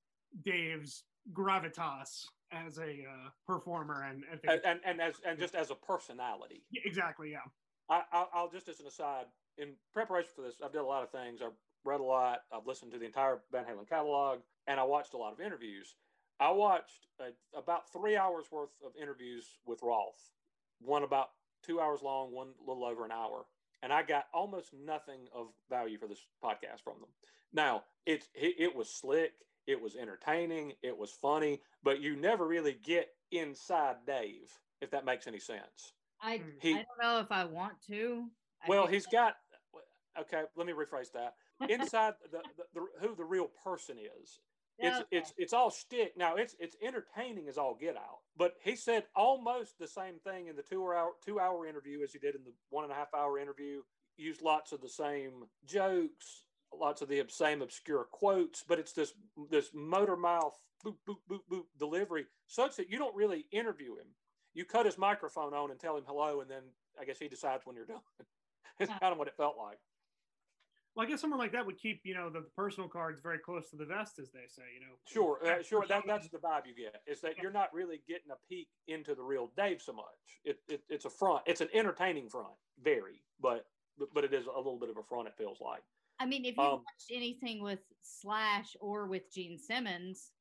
Dave's gravitas as a uh, performer and And, and, and as and just as a personality. Exactly yeah I, I'll, I'll just as an aside, in preparation for this, I've done a lot of things. I've read a lot. I've listened to the entire Van Halen catalog, and I watched a lot of interviews. I watched uh, about three hours worth of interviews with Roth, one about two hours long, one a little over an hour, and I got almost nothing of value for this podcast from them. Now, it's it, it was slick, it was entertaining, it was funny, but you never really get inside Dave, if that makes any sense. I, hmm. He- I don't know if I want to. I Well, think he's got. Okay, let me rephrase that. Inside [LAUGHS] the, the, the who the real person is, it's Okay. it's it's all shtick. Now it's it's entertaining as all get out. But he said almost the same thing in the two hour two hour interview as he did in the one and a half hour interview. Used lots of the same jokes, lots of the same obscure quotes, but it's this this motor mouth boop boop boop boop delivery, such that you don't really interview him. You cut his microphone on and tell him hello, and then I guess he decides when you're [LAUGHS] done. it's kind of what it felt like. well I guess someone like that would keep you know the, the personal cards very close to the vest as they say you know Sure, uh, sure. That, that's the vibe you get is that you're not really getting a peek into the real Dave so much. It, it it's a front. It's an entertaining front, very, but but- but it is a little bit of a front. It feels like. I mean, if you Um, watched anything with Slash or with Gene Simmons,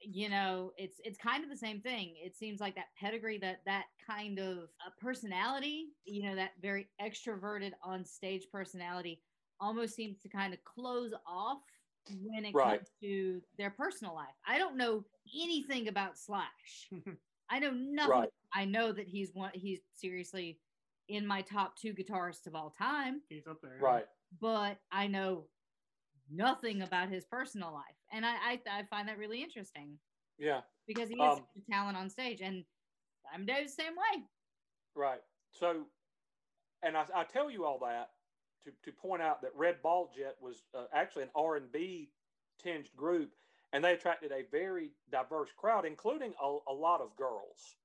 you know, it's it's kind of the same thing. It seems like that pedigree, that that kind of uh, personality, you know, that very extroverted on stage personality, almost seems to kind of close off when it Right. comes to their personal life. I don't know anything about Slash. [LAUGHS] I know nothing. Right. I know that he's one. He's seriously in my top two guitarists of all time he's up there Right. but I know nothing about his personal life, and I I, I find that really interesting Yeah. because he is Um, such a talent on stage, and I'm Dave's the same way. Right. So, and I, I tell you all that to, to point out that Red Ball Jet was uh, actually an R and B tinged group, and they attracted a very diverse crowd, including a, a lot of girls.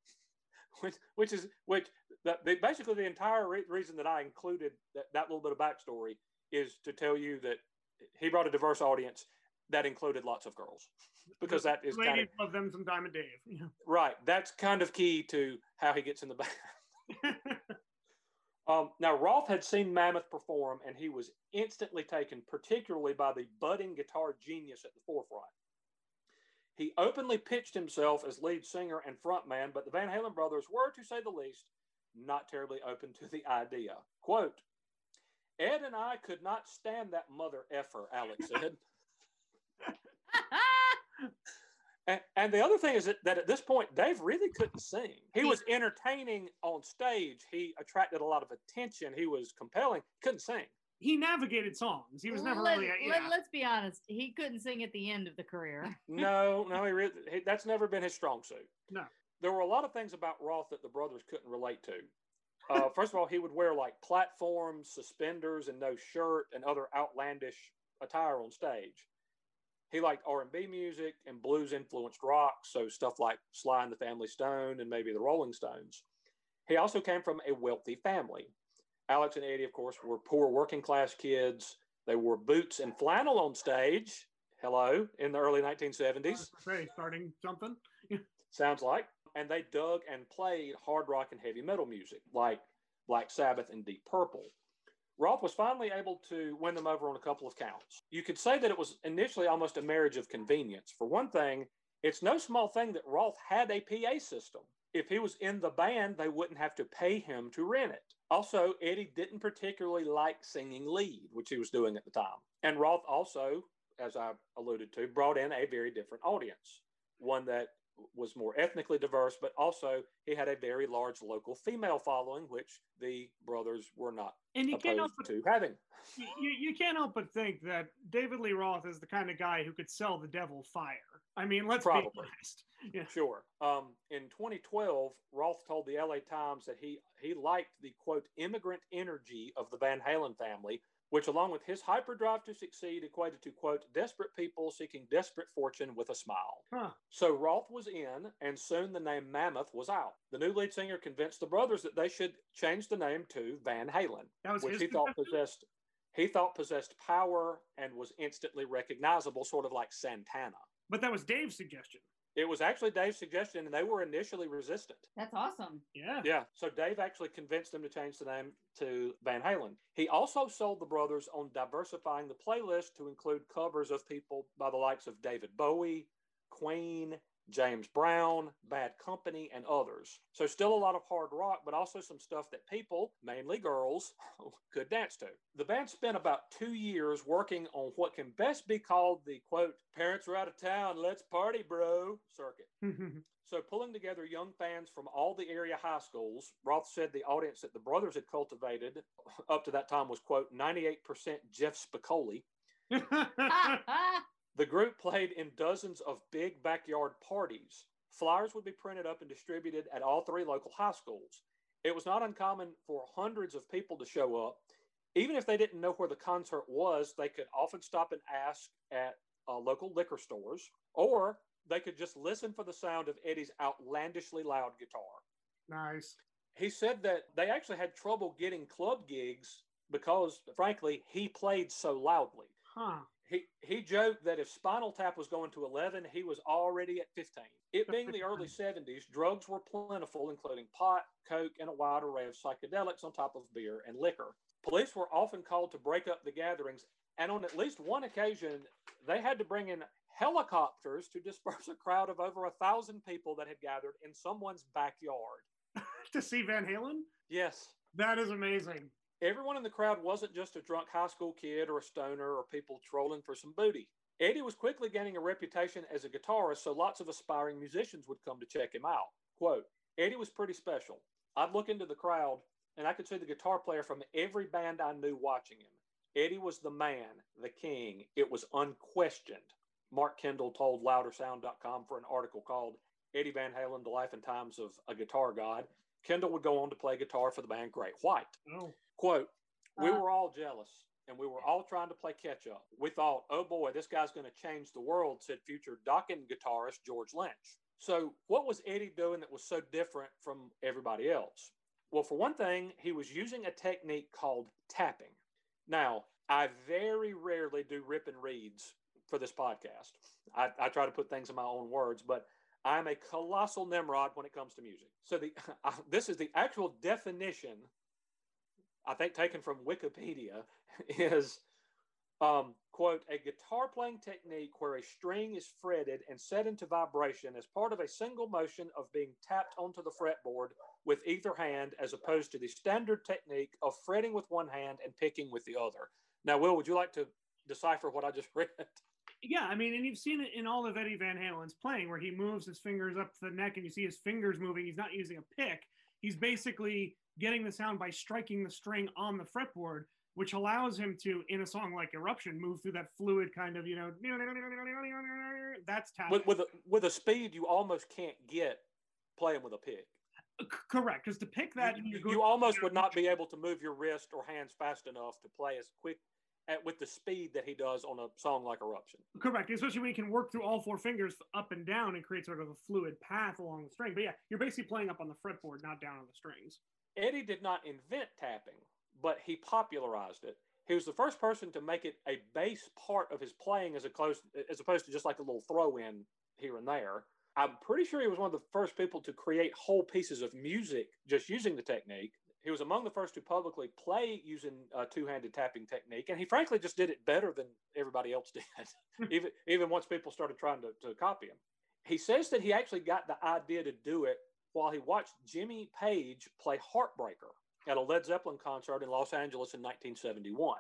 [LAUGHS] Which, which is which the, the, basically the entire re- reason that I included that, that little bit of backstory is to tell you that he brought a diverse audience that included lots of girls [LAUGHS] because that is kind of ladies love them some Diamond Dave you know. right. That's kind of key to how he gets in the back. [LAUGHS] Um, now, Roth had seen Mammoth perform, and he was instantly taken, particularly by the budding guitar genius at the forefront. He openly pitched himself as lead singer and frontman, but the Van Halen brothers were, to say the least, not terribly open to the idea. Quote, Ed and I could not stand that mother effer, Alex said. [LAUGHS] And, and the other thing is that, that at this point, Dave really couldn't sing. He was entertaining on stage. He attracted a lot of attention. He was compelling. Couldn't sing. He navigated songs he was never Let, really a, let, yeah. us be honest, he couldn't sing at the end of the career. [LAUGHS] [LAUGHS] No, no, he, really, he that's never been his strong suit. No. There were a lot of things about Roth that the brothers couldn't relate to. Uh, [LAUGHS] first of all, he would wear like platforms, suspenders, and no shirt, and other outlandish attire on stage. He liked R&B music and blues-influenced rock, so stuff like Sly and the Family Stone and maybe the Rolling Stones. He also came from a wealthy family. Alex and Eddie, of course, were poor working class kids. They wore boots and flannel on stage. Hello, in the early 1970s. Say, starting something. [LAUGHS] Sounds like. And they dug and played hard rock and heavy metal music like Black Sabbath and Deep Purple. Roth was finally able to win them over on a couple of counts. You could say that it was initially almost a marriage of convenience. For one thing, it's no small thing that Roth had a PA system. If he was in the band, they wouldn't have to pay him to rent it. Also, Eddie didn't particularly like singing lead, which he was doing at the time. And Roth also, as I alluded to, brought in a very different audience, one that was more ethnically diverse, but also he had a very large local female following, which the brothers were not and you can't help opposed but, to having. you, you can't help but think that David Lee Roth is the kind of guy who could sell the devil fire. I mean, let's Probably. be honest. [LAUGHS] Yeah. Sure. Um, in 2012, Roth told the LA Times that he he liked the quote immigrant energy of the Van Halen family, which, along with his hyperdrive to succeed, equated to quote desperate people seeking desperate fortune with a smile. Huh. So Roth was in, and soon the name Mammoth was out. The new lead singer convinced the brothers that they should change the name to Van Halen, which he thought possessed he thought possessed power and was instantly recognizable, sort of like Santana. But that was Dave's suggestion. It was actually Dave's suggestion, and they were initially resistant. That's awesome. Yeah. Yeah. So Dave actually convinced them to change the name to Van Halen. He also sold the brothers on diversifying the playlist to include covers of people by the likes of David Bowie, Queen, James Brown, Bad Company, and others. So still a lot of hard rock, but also some stuff that people, mainly girls, [LAUGHS] could dance to. The band spent about two years working on what can best be called the quote, parents are out of town, let's party, bro circuit. [LAUGHS] So, pulling together young fans from all the area high schools, Roth said the audience that the brothers had cultivated up to that time was, quote, 98% Jeff Spicoli. [LAUGHS] The group played in dozens of big backyard parties. Flyers would be printed up and distributed at all three local high schools. It was not uncommon for hundreds of people to show up. Even if they didn't know where the concert was, they could often stop and ask at uh, local liquor stores, or they could just listen for the sound of Eddie's outlandishly loud guitar. nice. He said that they actually had trouble getting club gigs because, frankly, he played so loudly. Huh. He, he joked that if Spinal Tap was going to 11, he was already at 15. It being the early [LAUGHS] 70s, drugs were plentiful, including pot, coke, and a wide array of psychedelics on top of beer and liquor. Police were often called to break up the gatherings, and on at least one occasion, they had to bring in helicopters to disperse a crowd of over a thousand people that had gathered in someone's backyard. [LAUGHS] to see Van Halen? Yes, That is amazing. Everyone in the crowd wasn't just a drunk high school kid or a stoner or people trolling for some booty. Eddie was quickly gaining a reputation as a guitarist, so lots of aspiring musicians would come to check him out. Quote, Eddie was pretty special. I'd look into the crowd and I could see the guitar player from every band I knew watching him. Eddie was the man, the king. It was unquestioned. Mark Kendall told loudersound.com for an article called Eddie Van Halen, The Life and Times of a Guitar God. Kendall would go on to play guitar for the band Great White. Oh. Quote, we Uh. were all jealous and we were all trying to play catch up. We thought, oh boy, this guy's going to change the world, said future Dokken guitarist George Lynch. So, what was Eddie doing that was so different from everybody else? Well, for one thing, he was using a technique called tapping. Now, I very rarely do rip and reads for this podcast. I, I try to put things in my own words, but I'm a colossal Nimrod when it comes to music. So the [LAUGHS] this is the actual definition, I think taken from Wikipedia, [LAUGHS] is um, quote a guitar playing technique where a string is fretted and set into vibration as part of a single motion of being tapped onto the fretboard with either hand, as opposed to the standard technique of fretting with one hand and picking with the other. Now, Will, would you like to decipher what I just [LAUGHS] read? Yeah, I mean, and you've seen it in all of Eddie Van Halen's playing, where he moves his fingers up to the neck, and you see his fingers moving. He's not using a pick. He's basically getting the sound by striking the string on the fretboard, which allows him to, in a song like Eruption, move through that fluid kind of, you know, that's tapping. with with a, with a speed you almost can't get playing with a pick. Correct, because to pick that, you, you're you, almost would not be able to move your wrist or hands fast enough to play as quick at, with the speed that he does on a song like Eruption. Correct, especially when he can work through all four fingers up and down and create sort of a fluid path along the string. But yeah, you're basically playing up on the fretboard, not down on the strings. Eddie did not invent tapping, but he popularized it. He was the first person to make it a base part of his playing as, a close, as opposed to just like a little throw in here and there. I'm pretty sure he was one of the first people to create whole pieces of music just using the technique. He was among the first to publicly play using a two-handed tapping technique, and he frankly just did it better than everybody else did, [LAUGHS] even even once people started trying to, to copy him. He says that he actually got the idea to do it while he watched Jimmy Page play Heartbreaker at a Led Zeppelin concert in Los Angeles in 1971.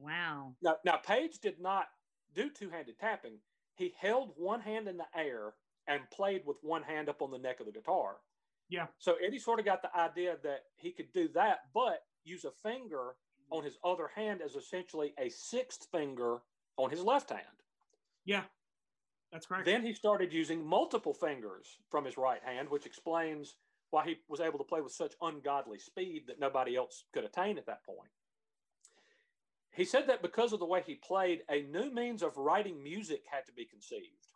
Wow. Now, now Page did not do two-handed tapping. He held one hand in the air and played with one hand up on the neck of the guitar. Yeah. So Eddie sort of got the idea that he could do that, but use a finger on his other hand as essentially a sixth finger on his left hand. Yeah. That's correct. Then he started using multiple fingers from his right hand, which explains why he was able to play with such ungodly speed that nobody else could attain at that point. He said that because of the way he played, a new means of writing music had to be conceived.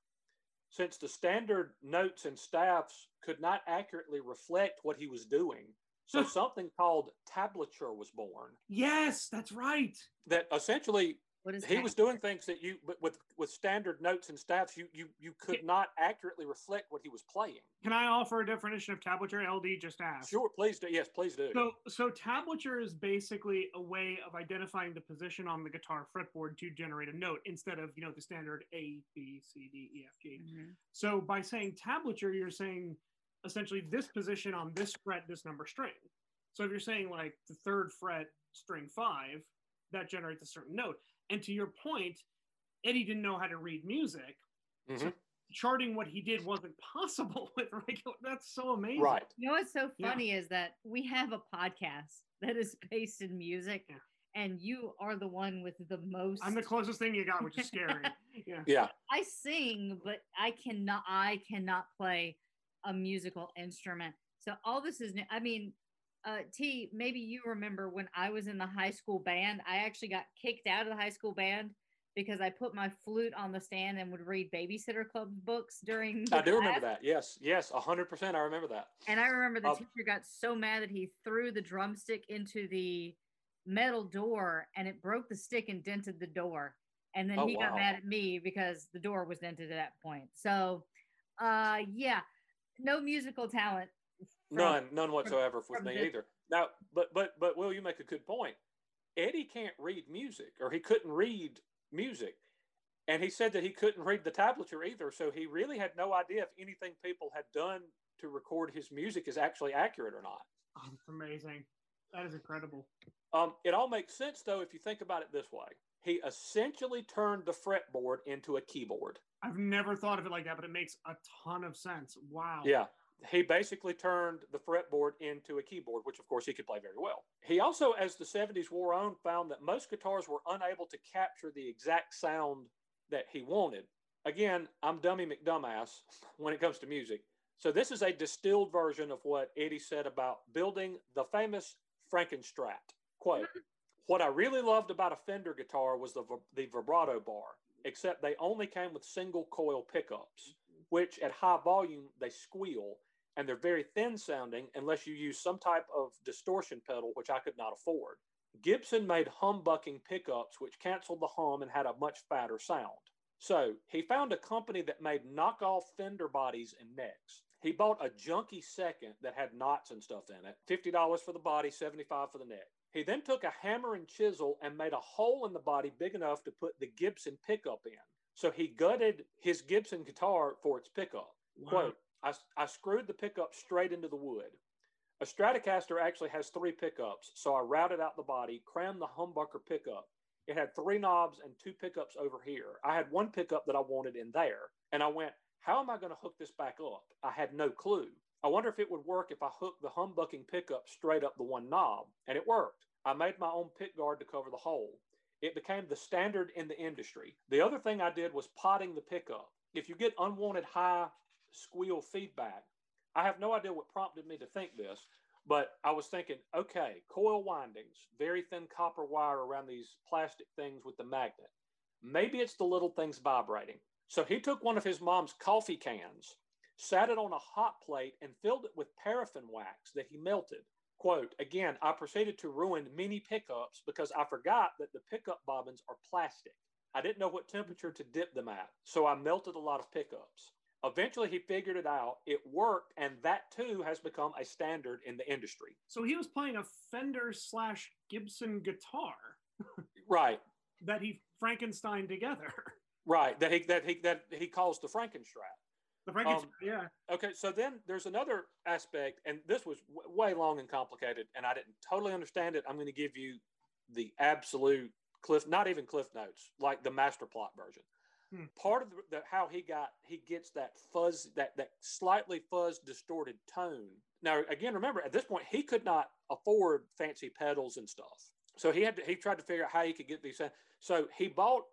Since the standard notes and staffs could not accurately reflect what he was doing, so [LAUGHS] something called tablature was born. Yes, that's right. That essentially What is he was doing things that you with- with with standard notes and staffs you you you could not accurately reflect what he was playing. Can I offer a definition of tablature? LD just asked. Sure, please do. Yes, please do. So, so tablature is basically a way of identifying the position on the guitar fretboard to generate a note instead of you know the standard A, B, C, D, E, F, G. Mhm. So by saying tablature, you're saying essentially this position on this fret, this number string. So if you're saying like the third fret, string five, that generates a certain note. And to your point, Eddie didn't know how to read music. Mhm. Charting what he did wasn't [LAUGHS] possible with regular. That's so amazing. Right. You know what's so Yeah. funny is that we have a podcast that is based in music, Yeah. and you are the one with the most. I'm the closest thing you got, which is scary. [LAUGHS] yeah. Yeah. I sing, but I cannot. I cannot play a musical instrument. So all this is. new. I mean, uh, T. Maybe you remember when I was in the high school band. I actually got kicked out of the high school band because I put my flute on the stand and would read Babysitter Club books during. I do remember that. Yes, yes, hundred percent. I remember that. And I remember the Um, teacher got so mad that he threw the drumstick into the metal door and it broke the stick and dented the door. And then Oh, he got mad at me because the door was dented at that point. So, uh, yeah, no musical talent. None, none whatsoever with me either. Now, but but but Will, you make a good point. Eddie can't read music, or he couldn't read music, and he said that he couldn't read the tablature either. So he really had no idea if anything people had done to record his music is actually accurate or not. Oh, it's amazing. That is incredible. Um, it all makes sense though if you think about it this way. He essentially turned the fretboard into a keyboard. I've never thought of it like that, but it makes a ton of sense. Wow. Yeah. He basically turned the fretboard into a keyboard, which of course he could play very well. He also, as the 70s wore on, found that most guitars were unable to capture the exact sound that he wanted. Again, I'm dummy McDumbass [LAUGHS] when it comes to music. So this is a distilled version of what Eddie said about building the famous Frankenstrat. Quote, mm-hmm. what I really loved about a Fender guitar was the, the vibrato bar, except they only came with single coil pickups, mm-hmm. which at high volume they squeal and they're very thin sounding unless you use some type of distortion pedal, which I could not afford. Gibson made humbucking pickups, which canceled the hum and had a much fatter sound. So he found a company that made knockoff fender bodies and necks. He bought a junky second that had knots and stuff in it. $50 for the body, $75 for the neck. He then took a hammer and chisel and made a hole in the body big enough to put the Gibson pickup in. So he gutted his Gibson guitar for its pickup. Wow. Quote, I, I screwed the pickup straight into the wood. A Stratocaster actually has three pickups, so I routed out the body, crammed the humbucker pickup. It had three knobs and two pickups over here. I had one pickup that I wanted in there, and I went, How am I going to hook this back up? I had no clue. I wonder if it would work if I hooked the humbucking pickup straight up the one knob, and it worked. I made my own pick guard to cover the hole. It became the standard in the industry. The other thing I did was potting the pickup. If you get unwanted high squeal feedback, I have no idea what prompted me to think this, but I was thinking, okay, coil windings, very thin copper wire around these plastic things with the magnet. Maybe it's the little things vibrating. So he took one of his mom's coffee cans, sat it on a hot plate, and filled it with paraffin wax that he melted. Quote, again, I proceeded to ruin many pickups because I forgot that the pickup bobbins are plastic. I didn't know what temperature to dip them at, so I melted a lot of pickups. Eventually, he figured it out. It worked, and that too has become a standard in the industry. So he was playing a Fender slash Gibson guitar Right, that he Frankenstein together. right. That he that he that he calls the Frankenstrat. The Frankenstein, Um, yeah. Okay, so then there's another aspect, and this was w- way long and complicated, and I didn't totally understand it. I'm going to give you the absolute cliff, not even cliff notes, like the master plot version. Hmm. Part of the, the how he got he gets that fuzz, that that slightly fuzz distorted tone. Now, again, remember at this point he could not afford fancy pedals and stuff, so he had to, he tried to figure out how he could get these. So he bought,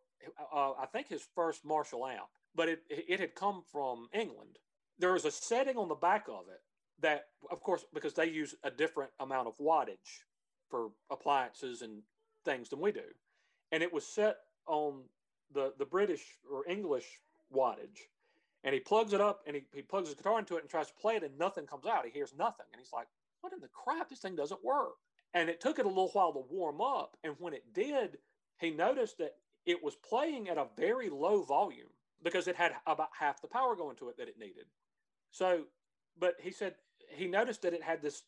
uh, I think, his first Marshall amp but it it had come from England. There was a setting on the back of it that, of course, because they use a different amount of wattage for appliances and things than we do, and it was set on the the British or English wattage. And he plugs it up and he, he plugs his guitar into it and tries to play it and nothing comes out. He hears nothing. And he's like, what in the crap? This thing doesn't work. And it took it a little while to warm up. And when it did, he noticed that it was playing at a very low volume because it had about half the power going to it that it needed. So, but he said he noticed that it had this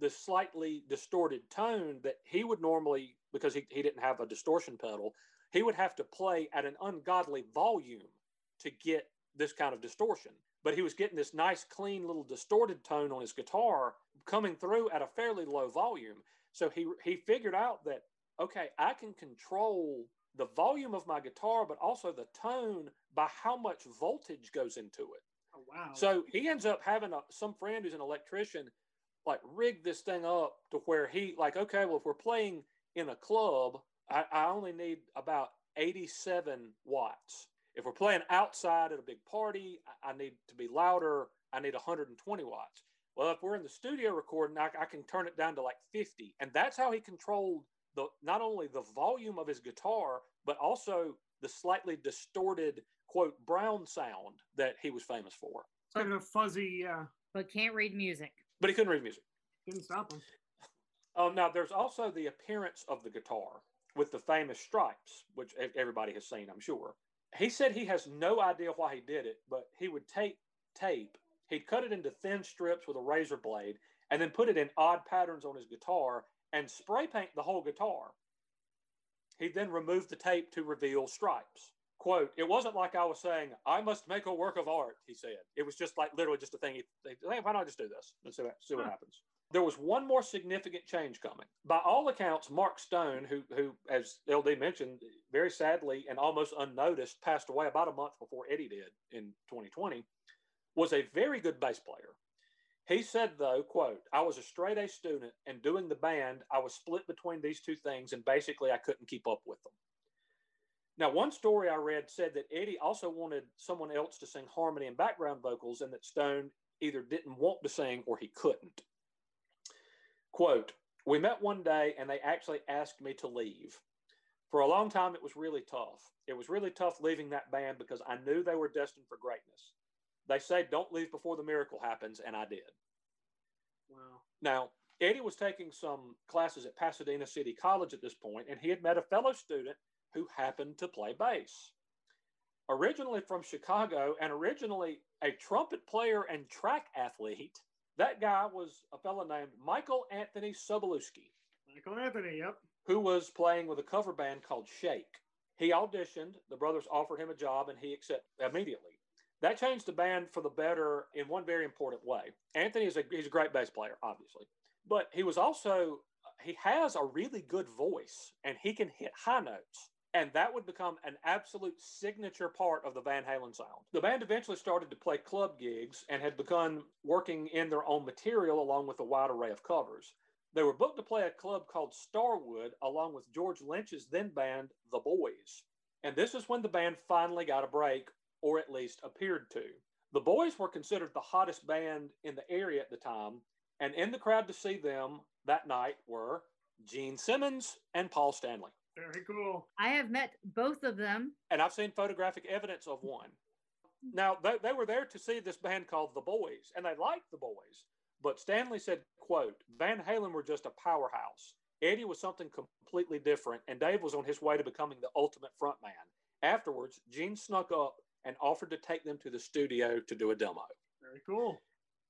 this slightly distorted tone that he would normally because he, he didn't have a distortion pedal, he would have to play at an ungodly volume to get this kind of distortion. But he was getting this nice, clean little distorted tone on his guitar coming through at a fairly low volume. So he he figured out that okay, I can control the volume of my guitar, but also the tone by how much voltage goes into it. Oh, wow. So he ends up having a, some friend who's an electrician, like rig this thing up to where he like, okay, well, if we're playing in a club, I, I only need about 87 watts. If we're playing outside at a big party, I, I need to be louder. I need 120 watts. Well, if we're in the studio recording, I, I can turn it down to like 50, and that's how he controlled the not only the volume of his guitar, but also the slightly distorted quote brown sound that he was famous for. kind of fuzzy. Uh, but can't read music. But he couldn't read music. didn't stop him. Um, now, there's also the appearance of the guitar with the famous stripes, which everybody has seen, I'm sure. He said he has no idea why he did it, but he would take tape, he'd cut it into thin strips with a razor blade, and then put it in odd patterns on his guitar and spray paint the whole guitar. He then removed the tape to reveal stripes. Quote, it wasn't like I was saying, I must make a work of art, he said. It was just like literally just a thing. He, why not I just do this and see what, see what happens? There was one more significant change coming. By all accounts, Mark Stone, who, who, as LD mentioned, very sadly and almost unnoticed, passed away about a month before Eddie did in 2020, was a very good bass player. He said, though, quote, I was a straight A student and doing the band, I was split between these two things and basically I couldn't keep up with them. Now, one story I read said that Eddie also wanted someone else to sing harmony and background vocals and that Stone either didn't want to sing or he couldn't. Quote, we met one day and they actually asked me to leave. For a long time, it was really tough. It was really tough leaving that band because I knew they were destined for greatness. They say, don't leave before the miracle happens, and I did. Wow. Now, Eddie was taking some classes at Pasadena City College at this point, and he had met a fellow student who happened to play bass. Originally from Chicago and originally a trumpet player and track athlete, that guy was a fellow named Michael Anthony Sobolewski, Michael Anthony. Yep. who was playing with a cover band called Shake. He auditioned, the brothers offered him a job, and he accepted immediately. That changed the band for the better in one very important way. Anthony is a he's a great bass player, obviously, but he was also he has a really good voice and he can hit high notes. And that would become an absolute signature part of the Van Halen sound. The band eventually started to play club gigs and had begun working in their own material along with a wide array of covers. They were booked to play a club called Starwood along with George Lynch's then band, The Boys. And this is when the band finally got a break, or at least appeared to. The Boys were considered the hottest band in the area at the time, and in the crowd to see them that night were Gene Simmons and Paul Stanley. Very cool. I have met both of them. And I've seen photographic evidence of one. Now, they, they were there to see this band called The Boys, and they liked The Boys, But Stanley said, quote, Van Halen were just a powerhouse. Eddie was something completely different, and Dave was on his way to becoming the ultimate frontman. Afterwards, Gene snuck up and offered to take them to the studio to do a demo. Very cool.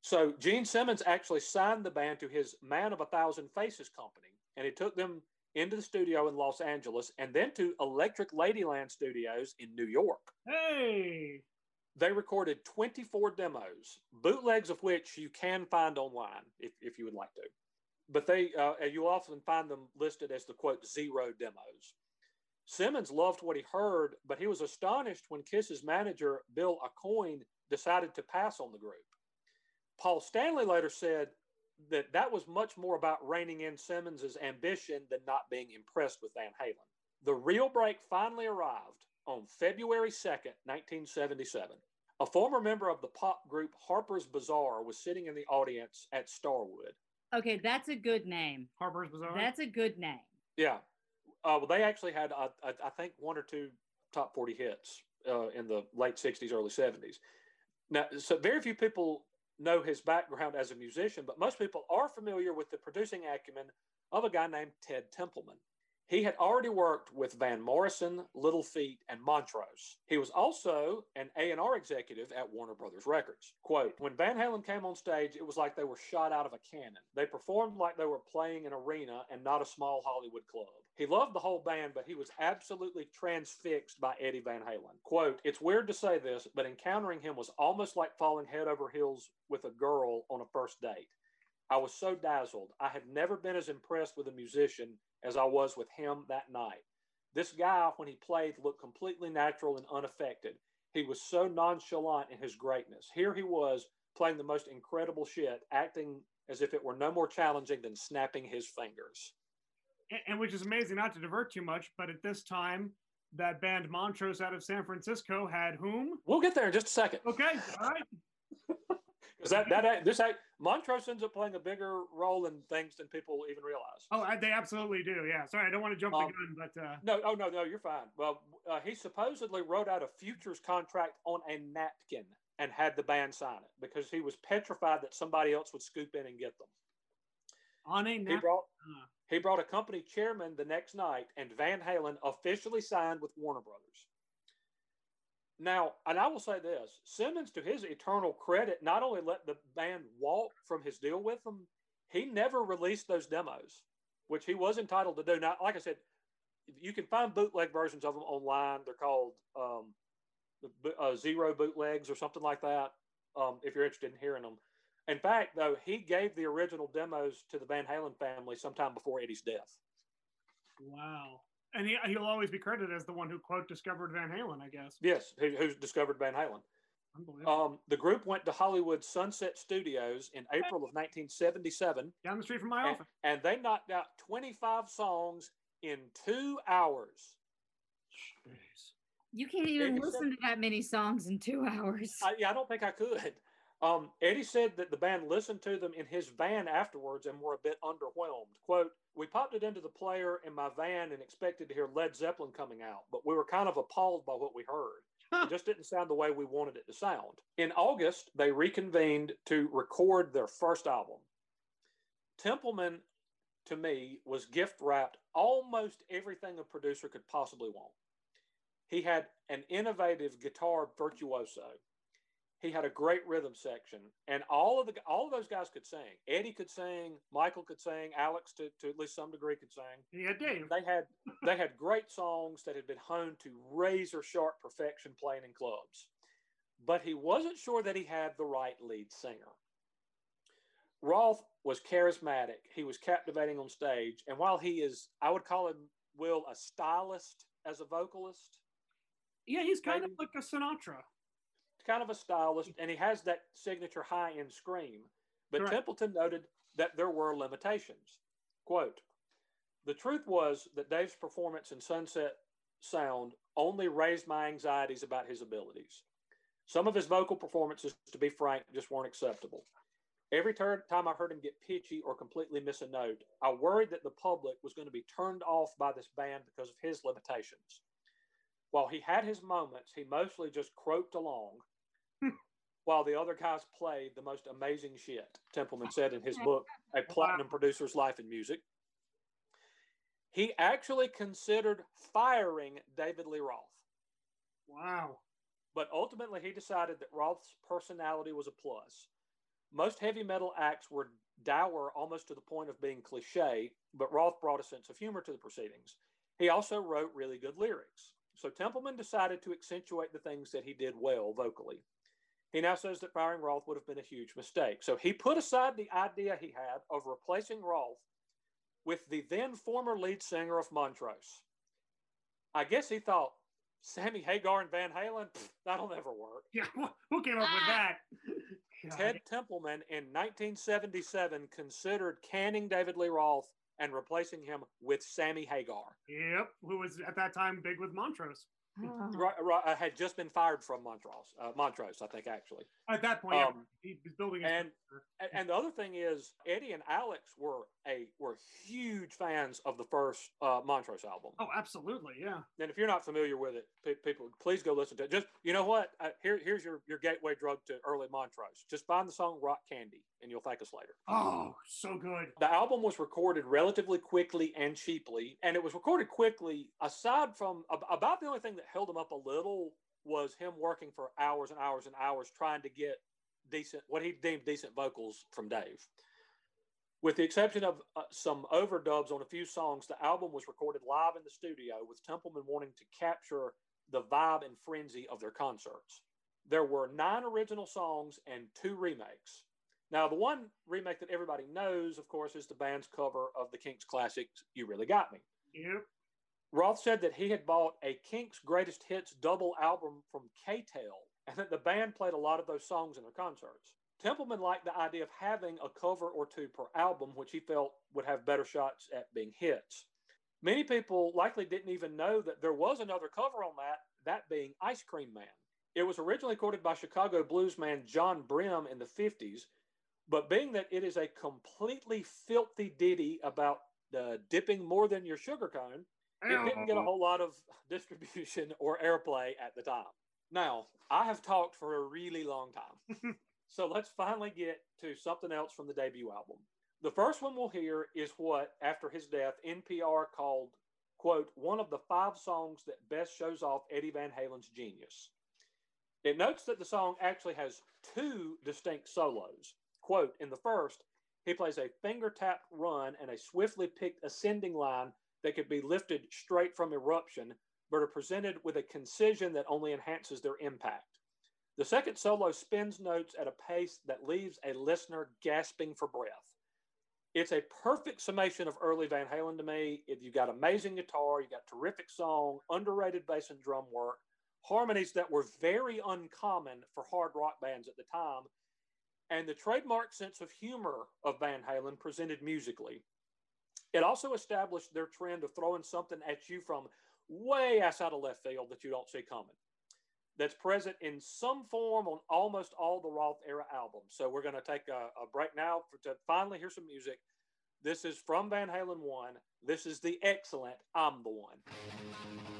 So Gene Simmons actually signed the band to his Man of a Thousand Faces company, and he took them into the studio in Los Angeles and then to Electric Ladyland Studios in New York. Hey. They recorded 24 demos, bootlegs of which you can find online if, if you would like to. But they, uh, you often find them listed as the quote zero demos. Simmons loved what he heard, but he was astonished when Kiss's manager, Bill Aucoin, decided to pass on the group. Paul Stanley later said that that was much more about reining in Simmons's ambition than not being impressed with Van Halen. The real break finally arrived on February 2nd, 1977. A former member of the pop group Harper's Bazaar was sitting in the audience at Starwood. Okay, that's a good name. Harper's Bazaar. That's a good name. Yeah. Uh, well, they actually had, uh, I, I think, one or two top 40 hits uh, in the late 60s, early 70s. Now, so very few people know his background as a musician, but most people are familiar with the producing acumen of a guy named Ted Templeman. He had already worked with Van Morrison, Little Feat, and Montrose. He was also an A&R executive at Warner Brothers Records. Quote, when Van Halen came on stage, it was like they were shot out of a cannon. They performed like they were playing an arena and not a small Hollywood club. He loved the whole band, but he was absolutely transfixed by Eddie Van Halen. Quote, it's weird to say this, but encountering him was almost like falling head over heels with a girl on a first date. I was so dazzled. I had never been as impressed with a musician as I was with him that night. This guy, when he played, looked completely natural and unaffected. He was so nonchalant in his greatness. Here he was playing the most incredible shit, acting as if it were no more challenging than snapping his fingers. And, and which is amazing, not to divert too much, but at this time, that band Montrose out of San Francisco had whom? We'll get there in just a second. Okay, all right. [LAUGHS] Because that that this Montrose ends up playing a bigger role in things than people even realize. Oh, I, they absolutely do. Yeah. Sorry, I don't want to jump Um, the gun, but uh, No, oh no, no, you're fine. Well, uh, he supposedly wrote out a futures contract on a napkin and had the band sign it because he was petrified that somebody else would scoop in and get them. on a He brought he brought a company chairman the next night, and Van Halen officially signed with Warner Brothers. Now, and I will say this Simmons, to his eternal credit, not only let the band walk from his deal with them, he never released those demos, which he was entitled to do. Now, like I said, you can find bootleg versions of them online. They're called um, uh, Zero Bootlegs or something like that, um, if you're interested in hearing them. In fact, though, he gave the original demos to the Van Halen family sometime before Eddie's death. wow. And he, he'll always be credited as the one who quote discovered Van Halen, I guess. Yes, who, who's discovered Van Halen. Um, the group went to Hollywood Sunset Studios in April of 1977, Down the street from my and, office. and they knocked out 25 songs in two hours. Jeez. You can't even Eddie listen to that many songs in two hours. I, yeah, I don't think I could. Um, Eddie said that the band listened to them in his van afterwards and were a bit underwhelmed. Quote, We popped it into the player in my van and expected to hear Led Zeppelin coming out, but we were kind of appalled by what we heard. It just didn't sound the way we wanted it to sound. In August, they reconvened to record their first album. Templeman, to me, was gift wrapped almost everything a producer could possibly want. He had an innovative guitar virtuoso. He had a great rhythm section, and all of the all of those guys could sing. Eddie could sing, Michael could sing, Alex to, to at least some degree could sing Yeah, Dave. they had they had great songs that had been honed to razor sharp perfection playing in clubs but he wasn't sure that he had the right lead singer Roth was charismatic he was captivating on stage and while he is i would call him will a stylist as a vocalist Yeah, he's kind Maybe. of like a Sinatra. Kind of a stylist and he has that signature high end scream. But Correct. Templeman noted that there were limitations. Quote the truth was that dave's performance in sunset sound only raised my anxieties about his abilities. Some of his vocal performances to be frank just weren't acceptable. Every tur- time i heard him get pitchy or completely miss a note i worried that the public was going to be turned off by this band because of his limitations. While he had his moments he mostly just croaked along [LAUGHS] while the other guys played the most amazing shit, Templeman said in his book, A Platinum Producer's Life in Music. He actually considered firing David Lee Roth. Wow. But ultimately, he decided that Roth's personality was a plus. Most heavy metal acts were dour almost to the point of being cliche, but Roth brought a sense of humor to the proceedings. He also wrote really good lyrics. So Templeman decided to accentuate the things that he did well vocally. He now says that firing Roth would have been a huge mistake. So he put aside the idea he had of replacing Roth with the then former lead singer of Montrose. I guess he thought Sammy Hagar and Van Halen, pff, that'll never work. [LAUGHS] Yeah, who came up with ah. that? [LAUGHS] Ted Templeman in 1977 considered canning David Lee Roth and replacing him with Sammy Hagar. Yep, who was at that time big with Montrose. Right, right, uh, had just been fired from Montrose, uh, Montrose, I think actually. At that point, yeah, Um, he was building and- and the other thing is Eddie and Alex were a were huge fans of the first uh, Montrose album. Oh, absolutely, yeah. And if you're not familiar with it, pe- people, please go listen to it. Just you know what? Uh, here, here's your your gateway drug to early Montrose. Just find the song "Rock Candy" and you'll thank us later. Oh, so good. The album was recorded relatively quickly and cheaply, and it was recorded quickly. Aside from about the only thing that held him up a little was him working for hours and hours and hours trying to get decent, what he deemed decent vocals from Dave. With the exception of uh, some overdubs on a few songs, the album was recorded live in the studio with Templeman wanting to capture the vibe and frenzy of their concerts. There were nine original songs and two remakes. Now, the one remake that everybody knows, of course, is the band's cover of the Kinks classic, You Really Got Me. Yep. Roth said that he had bought a Kinks greatest hits double album from K-Tel and that the band played a lot of those songs in their concerts. Templeman liked the idea of having a cover or two per album, which he felt would have better shots at being hits. Many people likely didn't even know that there was another cover on that, that being Ice Cream Man. It was originally recorded by Chicago bluesman John Brim in the 50s, but being that it is a completely filthy ditty about uh, dipping more than your sugar cone, it didn't get a whole lot of [LAUGHS] distribution or airplay at the time. Now, I have talked for a really long time. [LAUGHS] so let's finally get to something else from the debut album. The first one we'll hear is what, after his death, NPR called, quote, one of the five songs that best shows off Eddie Van Halen's genius. It notes that the song actually has two distinct solos. Quote, in the first, he plays a finger tapped run and a swiftly picked ascending line that could be lifted straight from eruption, but are presented with a concision that only enhances their impact. The second solo spins notes at a pace that leaves a listener gasping for breath. It's a perfect summation of early Van Halen to me. If you got amazing guitar, you've got terrific song, underrated bass and drum work, harmonies that were very uncommon for hard rock bands at the time, and the trademark sense of humor of Van Halen presented musically. It also established their trend of throwing something at you from way outside of left field that you don't see coming. That's present in some form on almost all the Roth era albums. So we're going to take a, a break now for, to finally hear some music. This is from Van Halen 1. This is the excellent I'm the One.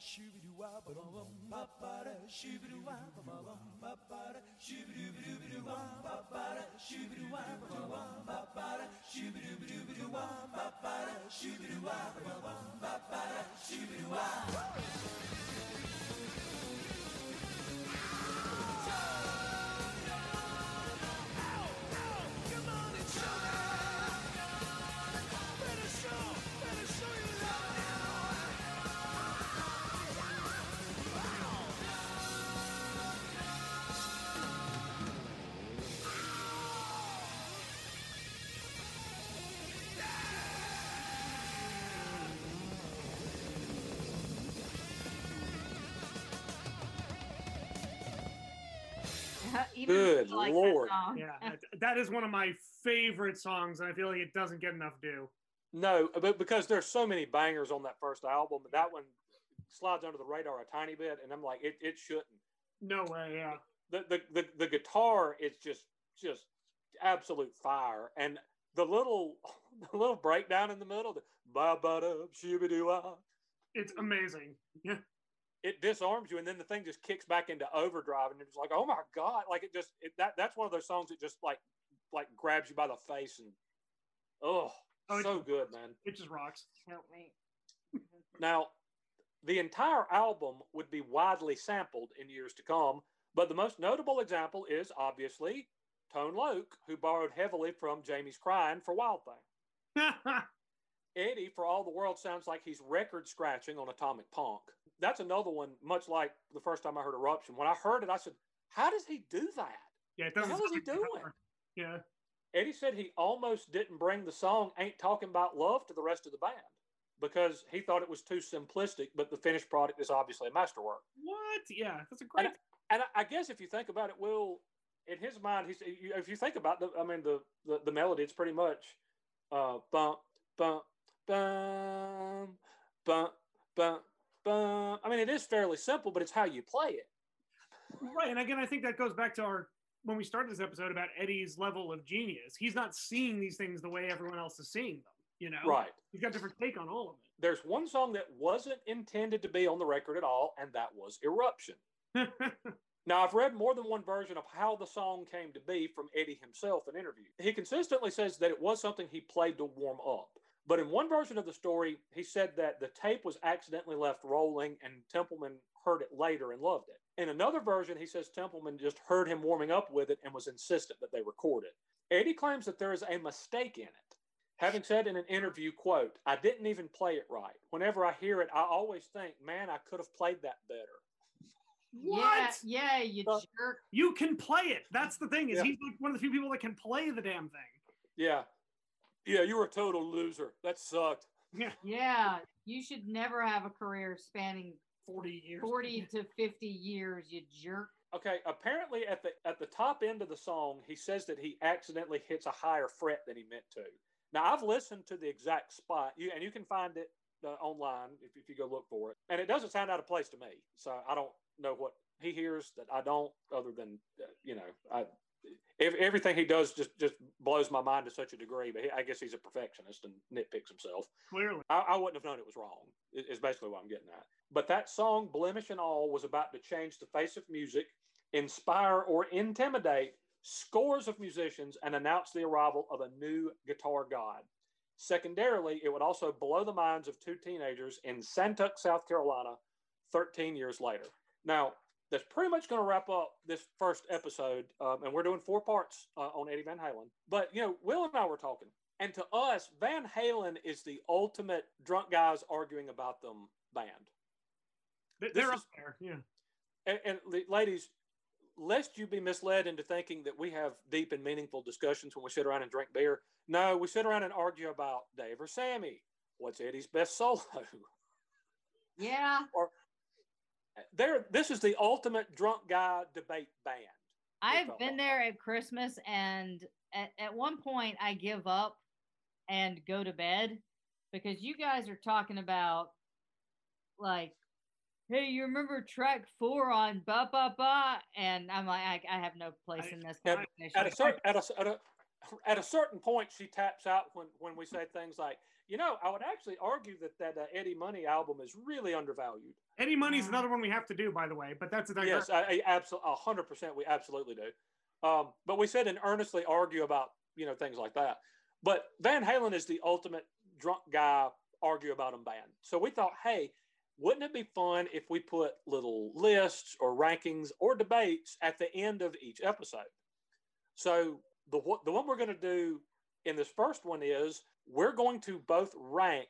shoo-ba-doo-wah, ba-dum-bum, ba-ba-da, shoo-ba-doo-wah. Even Good I like that Lord. song. Yeah, [LAUGHS] that- that is one of my favorite songs, and I feel like it doesn't get enough due. No, but because there's so many bangers on that first album, that one slides under the radar a tiny bit, and I'm like, it, it shouldn't. No way, yeah. The, the the the guitar is just just absolute fire, and the little [LAUGHS] the little breakdown in the middle, the ba ba da shooby doo It's amazing. Yeah. It disarms you, and then the thing just kicks back into overdrive, and it's like, oh my god, like it just it, that that's one of those songs that just like like grabs you by the face and oh, Oh, so it's- good, man. It just rocks. Help [LAUGHS] me. Now, the entire album would be widely sampled in years to come, but the most notable example is obviously Tone Loc, who borrowed heavily from Jamie's Crying for Wild Thing. [LAUGHS] Eddie, for all the world, sounds like he's record scratching on Atomic Punk. That's another one, much like the first time I heard Eruption. When I heard it, I said, How does he do that? yeah, it hell is he like doing? Yeah. Eddie said he almost didn't bring the song Ain't Talking About Love to the rest of the band because he thought it was too simplistic, but the finished product is obviously a masterwork. What? Yeah, that's a great. And, and I- I guess if you think about it, Will, in his mind, he's if you think about the, I mean the the, the melody, it's pretty much uh, bump bump bum bump bump bum. I mean, it is fairly simple, but it's how you play it. Right, and again, I think that goes back to our when we started this episode about Eddie's level of genius. He's not seeing these things the way everyone else is seeing them. You know, Right. He's got a different take on all of it. There's one song that wasn't intended to be on the record at all, and that was Eruption. [LAUGHS] Now, I've read more than one version of how the song came to be from Eddie himself in interviews. He consistently says that it was something he played to warm up. But in one version of the story, he said that the tape was accidentally left rolling and Templeman heard it later and loved it. In another version, he says Templeman just heard him warming up with it and was insistent that they record it. Eddie claims that there is a mistake in it. Having said in an interview, quote, I didn't even play it right. Whenever I hear it, I always think, man, I could have played that better. Yeah, yeah, you Well- jerk. you can play it. That's the thing is Yeah. he's like one of the few people that can play the damn thing. Yeah. Yeah, you were a total loser. That sucked. Yeah, [LAUGHS] Yeah, you should never have a career spanning forty years. 40 to 50 years, you jerk. Okay, apparently at the at the top end of the song, he says that he accidentally hits a higher fret than he meant to. Now I've listened to the exact spot, you and you can find it uh, online if, if you go look for it, and it doesn't sound out of place to me. So I don't know what he hears that I don't, other than uh, you know, I ev- everything he does just just blows my mind to such a degree. But he, I guess he's a perfectionist and nitpicks himself. Clearly. I, I wouldn't have known it was wrong. Is basically what I'm getting at. But that song, "Blemish and All," was about to change the face of music, inspire or intimidate scores of musicians, and announce the arrival of a new guitar god. Secondarily, it would also blow the minds of two teenagers in Santuc, South Carolina, 13 years later. Now, that's pretty much going to wrap up this first episode, um, and we're doing four parts uh, on Eddie Van Halen. But you know, Will and I were talking, and to us, Van Halen is the ultimate drunk guys arguing about them band. They- This They're up is- there. Yeah. And, and the- ladies, lest you be misled into thinking that we have deep and meaningful discussions when we sit around and drink beer. No, we sit around and argue about Dave or Sammy. What's Eddie's best solo? Yeah, There, this is the ultimate drunk guy debate band. I've been there at Christmas, and at, at one point I give up and go to bed because you guys are talking about like, hey, you remember track four on ba ba ba, and I'm like, I, I have no place I- in this Yeah, conversation. At a certain at a, at a at a certain point, she taps out when when we say things like, You know, I would actually argue that that uh, Eddie Money album is really undervalued. Eddie Money's another one we have to do, by the way, but that's a Yes, I, I absolutely, a hundred percent, we absolutely do. Um, but we sit and earnestly argue about you know things like that. But Van Halen is the ultimate drunk guy argue about them band. So we thought, hey, wouldn't it be fun if we put little lists or rankings or debates at the end of each episode? So the the one we're going to do in this first one is we're going to both rank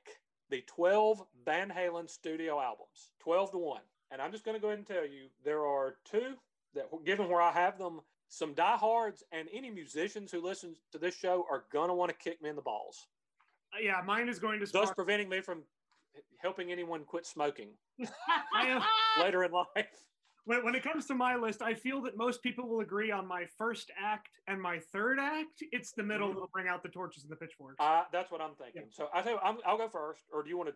the 12 Van Halen studio albums, 12 to 1. And I'm just going to go ahead and tell you there are two that, given where I have them, some diehards and any musicians who listen to this show are going to want to kick me in the balls. Yeah, mine is going to thus preventing me from helping anyone quit smoking [LAUGHS] later in life. When, when it comes to my list, I feel that most people will agree on my first act and my third act. It's the middle Mhm. that'll bring out the torches and the pitchforks. Uh, that's what I'm thinking. So I tell you, I'm, I'll go first, or do you want to?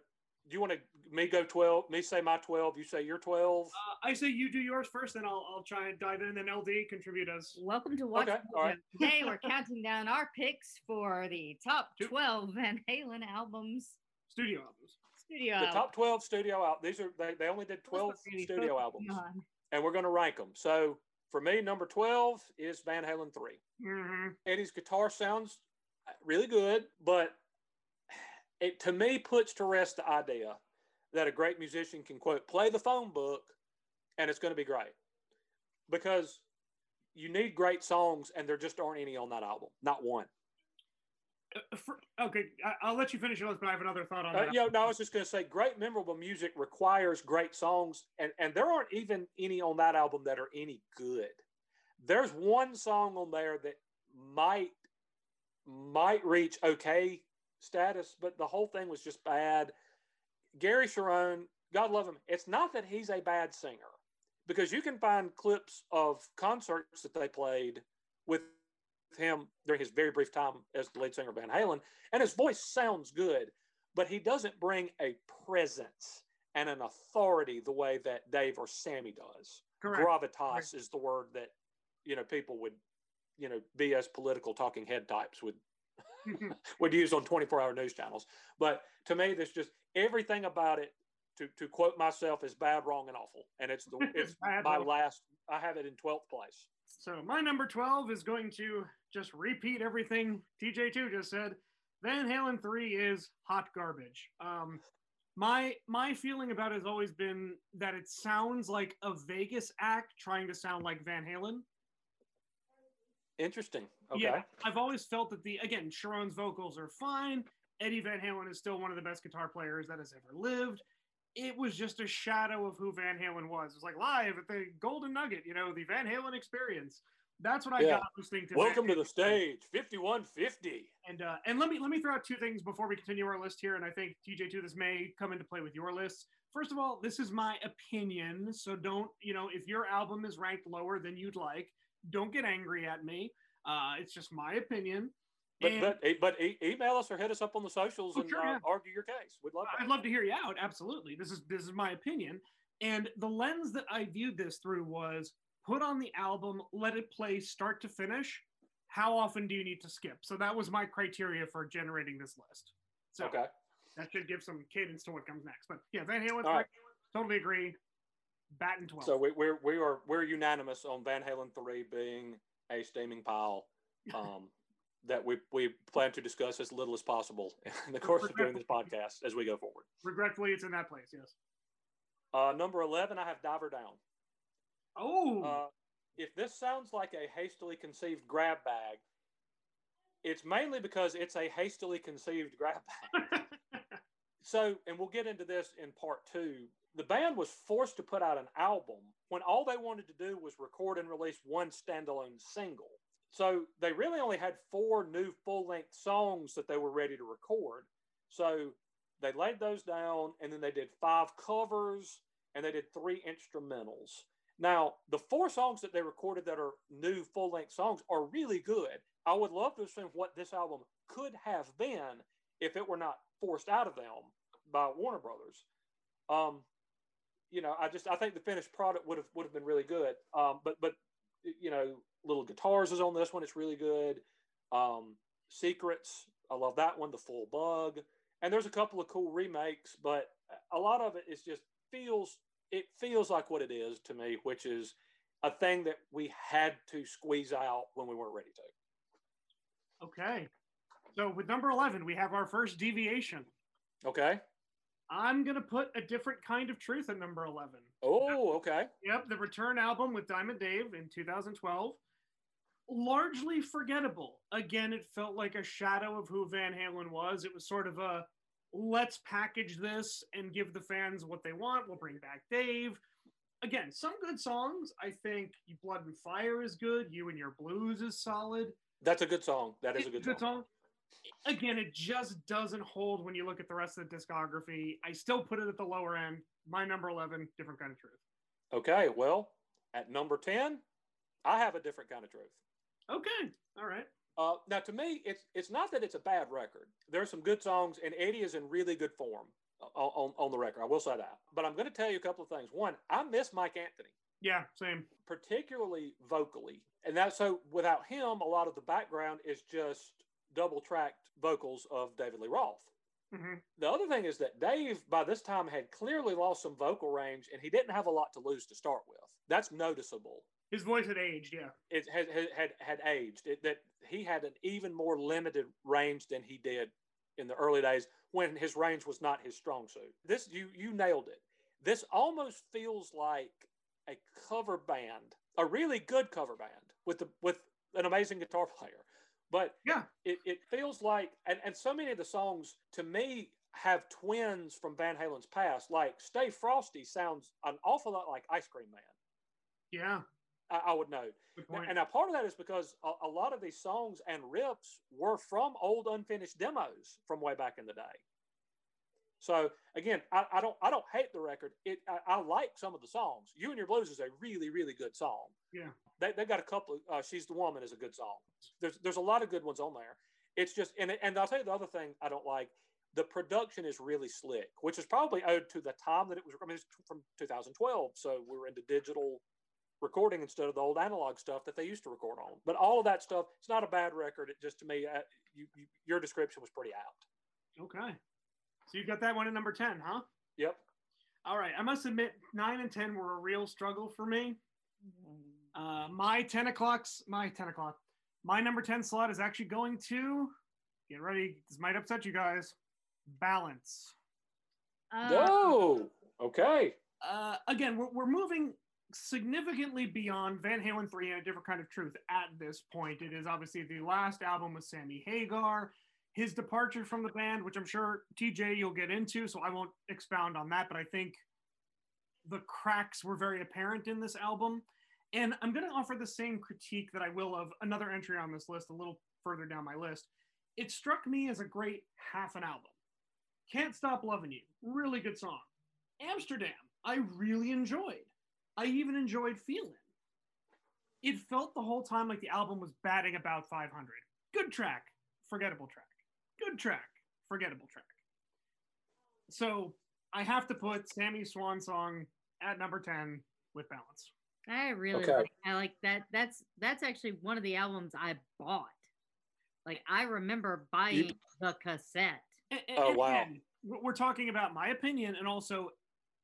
Do you want to me go 12? Me say my 12. You say your 12. Uh, I say you do yours first, then I'll, I'll try and dive in, and then LD contribute as. Welcome to Watch Okay, Mojo. all right. Today we're counting down our picks for the top 12 Van Halen albums. Studio albums. Studio the albums. top 12 studio out. These are they, they only did 12 we're gonna be studio albums, on. And we're going to rank them. So for me, number 12 is Van Halen 3. hmm Eddie's guitar sounds really good, but it to me puts to rest the idea that a great musician can quote play the phone book and it's going to be great because you need great songs and there just aren't any on that album not one Uh, for, okay, I, I'll let you finish your list, but I have another thought on uh, that. know, no, I was just going to say, great memorable music requires great songs, and and there aren't even any on that album that are any good. There's one song on there that might might reach okay status, but the whole thing was just bad. Gary Cherone, God love him. It's not that he's a bad singer, because you can find clips of concerts that they played with him during his very brief time as the lead singer of Van Halen, and his voice sounds good, but he doesn't bring a presence and an authority the way that Dave or Sammy does. Correct. Gravitas is the word that you know people would, you know, be as political talking head types would [LAUGHS] would use on 24 hour news channels. But to me, there's just everything about it. To, to quote myself is bad, wrong, and awful, and it's the [LAUGHS] it's my last. I have it in 12th place. So my number 12 is going to just repeat everything TJ2 just said. Van Halen 3 is hot garbage. Um, my my feeling about it has always been that it sounds like a Vegas act trying to sound like Van Halen. Interesting. Okay. Yeah, I've always felt that the again Cherone's vocals are fine. Eddie Van Halen is still one of the best guitar players that has ever lived. It was just a shadow of who Van Halen was. It was like live at the Golden Nugget, you know, the Van Halen experience. That's what I Yeah. got listening to. Van Welcome to the stage, 5150. And uh, and let me let me throw out two things before we continue our list here. And I think TJ2, this may come into play with your list. First of all, this is my opinion, so don't you know if your album is ranked lower than you'd like, don't get angry at me. Uh, it's just my opinion. But And- but but e- email us or hit us up on the socials Oh, and sure, uh, yeah. argue your case. We'd love that. I'd love to hear you out. Absolutely. This is this is my opinion. And the lens that I viewed this through was put on the album, let it play start to finish. How often do you need to skip? So that was my criteria for generating this list. So Okay. that should give some cadence to what comes next. But yeah, Van Halen, right. totally agree. Bat and 12. So we, we're we are we're unanimous on Van Halen three being a steaming pile [LAUGHS] um, that we we plan to discuss as little as possible [LAUGHS] in the course of doing this podcast as we go forward. Regretfully, it's in that place. Yes. Uh, number eleven, I have Diver Down. Oh, Uh, if this sounds like a hastily conceived grab bag, it's mainly because it's a hastily conceived grab bag. [LAUGHS] so, and we'll get into this in part two. The band was forced to put out an album when all they wanted to do was record and release one standalone single. So they really only had four new full length songs that they were ready to record. So they laid those down and then they did five covers and they did three instrumentals. Now, the four songs that they recorded that are new full length songs are really good. I would love to assume what this album could have been if it were not forced out of them by Warner Brothers. Um, you know, I just I think the finished product would have would have been really good. Um, but but you know, little guitars is on this one. It's really good. Um, Secrets, I love that one. The Full Bug, and there's a couple of cool remakes, but a lot of it is just feels it feels like what it is to me, which is a thing that we had to squeeze out when we weren't ready to. Okay. So with number 11, we have our first deviation. Okay. I'm going to put a different kind of truth at number 11. Oh, okay. Yep, the Return album with Diamond Dave in 2012. Largely forgettable. Again, it felt like a shadow of who Van Halen was. It was sort of a let's package this and give the fans what they want. We'll bring back Dave. Again, some good songs. I think Blood and Fire is good. You and Your Blues is solid. That's a good song. That is a good, good song. song. Again, it just doesn't hold when you look at the rest of the discography. I still put it at the lower end. My number 11, different kind of truth. Okay. Well, at number 10, I have a different kind of truth. Okay. All right. Uh, now, to me, it's it's not that it's a bad record. There are some good songs, and Eddie is in really good form on, on, on the record. I will say that. But I'm going to tell you a couple of things. One, I miss Mike Anthony, Yeah, same. particularly vocally, and that so. Without him, a lot of the background is just double tracked vocals of David Lee Roth. hmm The other thing is that Dave, by this time, had clearly lost some vocal range, and he didn't have a lot to lose to start with. That's noticeable. His voice had aged. Yeah. it had had had, aged. It, that he had an even more limited range than he did in the early days when his range was not his strong suit. This you you nailed it. This almost feels like a cover band, a really good cover band with the with an amazing guitar player. But Yeah. it, it feels like and, and so many of the songs to me have twins from Van Halen's past. Like Stay Frosty sounds an awful lot like Ice Cream Man. Yeah. I, I would note. Good Now- point. And now part of that is because a, a lot of these songs and riffs were from old unfinished demos from way back in the day. So again, I, I don't I don't hate the record. It I, I like some of the songs. You and Your Blues is a really really good song. Yeah. They they got a couple. Of, uh, She's the Woman is a good song. There's there's a lot of good ones on there. It's just and and I'll tell you the other thing I don't like. The production is really slick, which is probably owed to the time that it was. I mean, it's from 2012, so we were into digital recording instead of the old analog stuff that they used to record on. But all of that stuff, it's not a bad record. It just to me, uh, you, you, your description was pretty out. Okay. So you got that one at number 10, huh? Yep. All right. I must admit, 9 and 10 were a real struggle for me. Uh, my 10 o'clock's, my 10 o'clock, my number 10 slot is actually going to, get ready, this might upset you guys, Balance. Uh, no. Okay. Uh, again, we're, we're moving significantly beyond Van Halen 3 and a different kind of truth at this point. It is obviously the last album with Sammy Hagar, his departure from the band, which I'm sure TJ you'll get into, so I won't expound on that, but I think the cracks were very apparent in this album. And I'm going to offer the same critique that I will of another entry on this list a little further down my list. It struck me as a great half an album. Can't Stop Loving You, really good song. Amsterdam, I really enjoyed. I even enjoyed Feeling. It felt the whole time like the album was batting about 500. Good track, forgettable track. Good track, forgettable track. So I have to put Sammy Swan Song at number 10 with balance. I really Okay. like I like that. That's that's actually one of the albums I bought. Like I remember buying the cassette. And- Oh, wow. again, we're we're talking about my opinion and also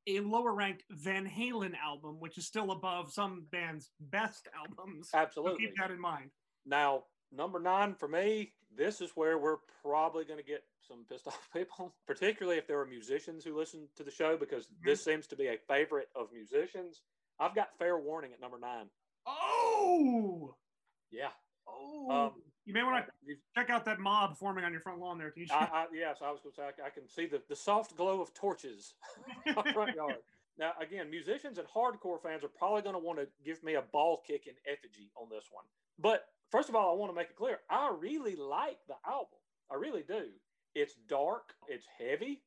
a lower ranked Van Halen album, which is still above some bands' best albums. So Absolutely. keep that in mind. Now, number nine for me, this is where we're probably going to get some pissed off [LAUGHS] people, particularly if there are musicians who listen to the show, because this seems to be a favorite of musicians. I've got Fair Warning at number nine. Oh, Yeah. oh! Um, you may want to check out that mob forming on your front lawn there, TJ. I, I, yes, I was going to say I, I can see the, the soft glow of torches [LAUGHS] in my front [LAUGHS] yard. Now, again, musicians and hardcore fans are probably going to want to give me a ball kick in effigy on this one. But first of all, I want to make it clear I really like the album. I really do. It's dark, it's heavy,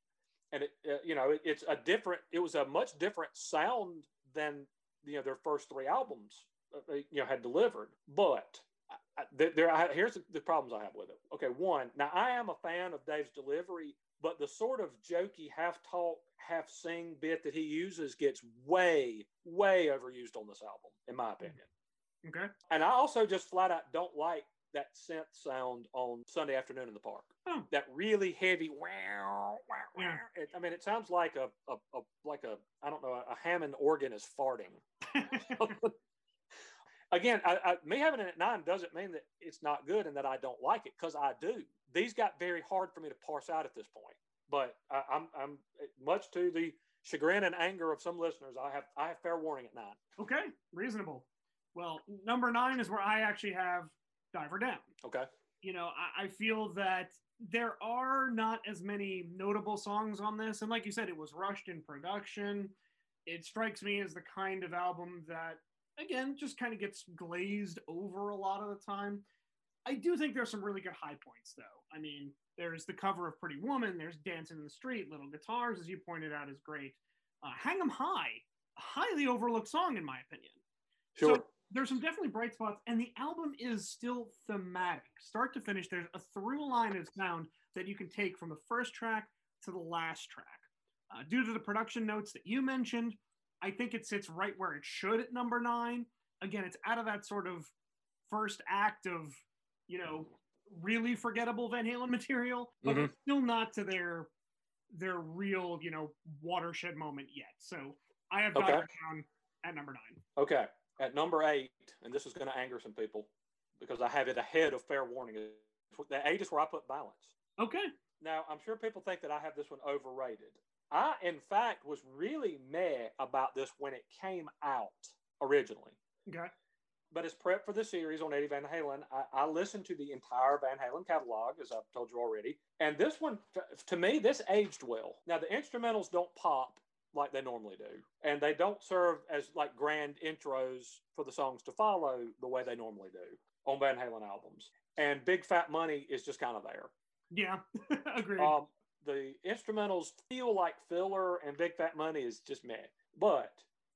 and it uh, you know it, it's a different. It was a much different sound than you know their first three albums uh, uh, you know had delivered. But there, there I, here's the, the problems I have with it. Okay, one. Now I am a fan of Dave's delivery, but the sort of jokey half talk, half sing bit that he uses gets way, way overused on this album, in my hmm. opinion. okay. And I also just flat out don't like that synth sound on Sunday afternoon in the park. Oh. That really heavy wow, wow, wow. It, I mean, it sounds like a, a, a like a I don't know a Hammond organ is farting. [LAUGHS] [LAUGHS] Again, I, I, me having it at nine doesn't mean that it's not good and that I don't like it because I do. These got very hard for me to parse out at this point, but I, I'm I'm eh, much to the chagrin and anger of some listeners. I have I have fair warning at nine. okay, reasonable. Well, number nine is where I actually have Diver Down. Okay. You know, I, I feel that there are not as many notable songs on this. And like you said, it was rushed in production. It strikes me as the kind of album that, again, just kind of gets glazed over a lot of the time. I do think there's some really good high points, though. I mean, there's the cover of Pretty Woman, there's Dancing in the Street, Little Guitars, as you pointed out, is great. Uh, Hang 'em High, a highly overlooked song, in my opinion. Sure. So there's some definitely bright spots, and the album is still thematic, start to finish. There's a through line of sound that you can take from the first track to the last track. Uh, due to the production notes that you mentioned, I think it sits right where it should at number nine. Again, it's out of that sort of first act of, you know, really forgettable Van Halen material, but Mhm. it's still not to their their real, you know, watershed moment yet. So I have got Okay. it down at number nine. Okay. At number eight, and this is going to anger some people because I have it ahead of fair warning. The eight is where I put balance. Okay. Now, I'm sure people think that I have this one overrated. I, in fact, was really meh about this when it came out originally. Okay. But as prep for the series on Eddie Van Halen, I, I listened to the entire Van Halen catalog, as I've told you already. And this one, to me, this aged well. Now, the instrumentals don't pop like they normally do, and they don't serve as like grand intros for the songs to follow the way they normally do on Van Halen albums. And Big Fat Money is just kind of there. Yeah. [LAUGHS] Agreed. Um, the instrumentals feel like filler, and Big Fat Money is just meh. But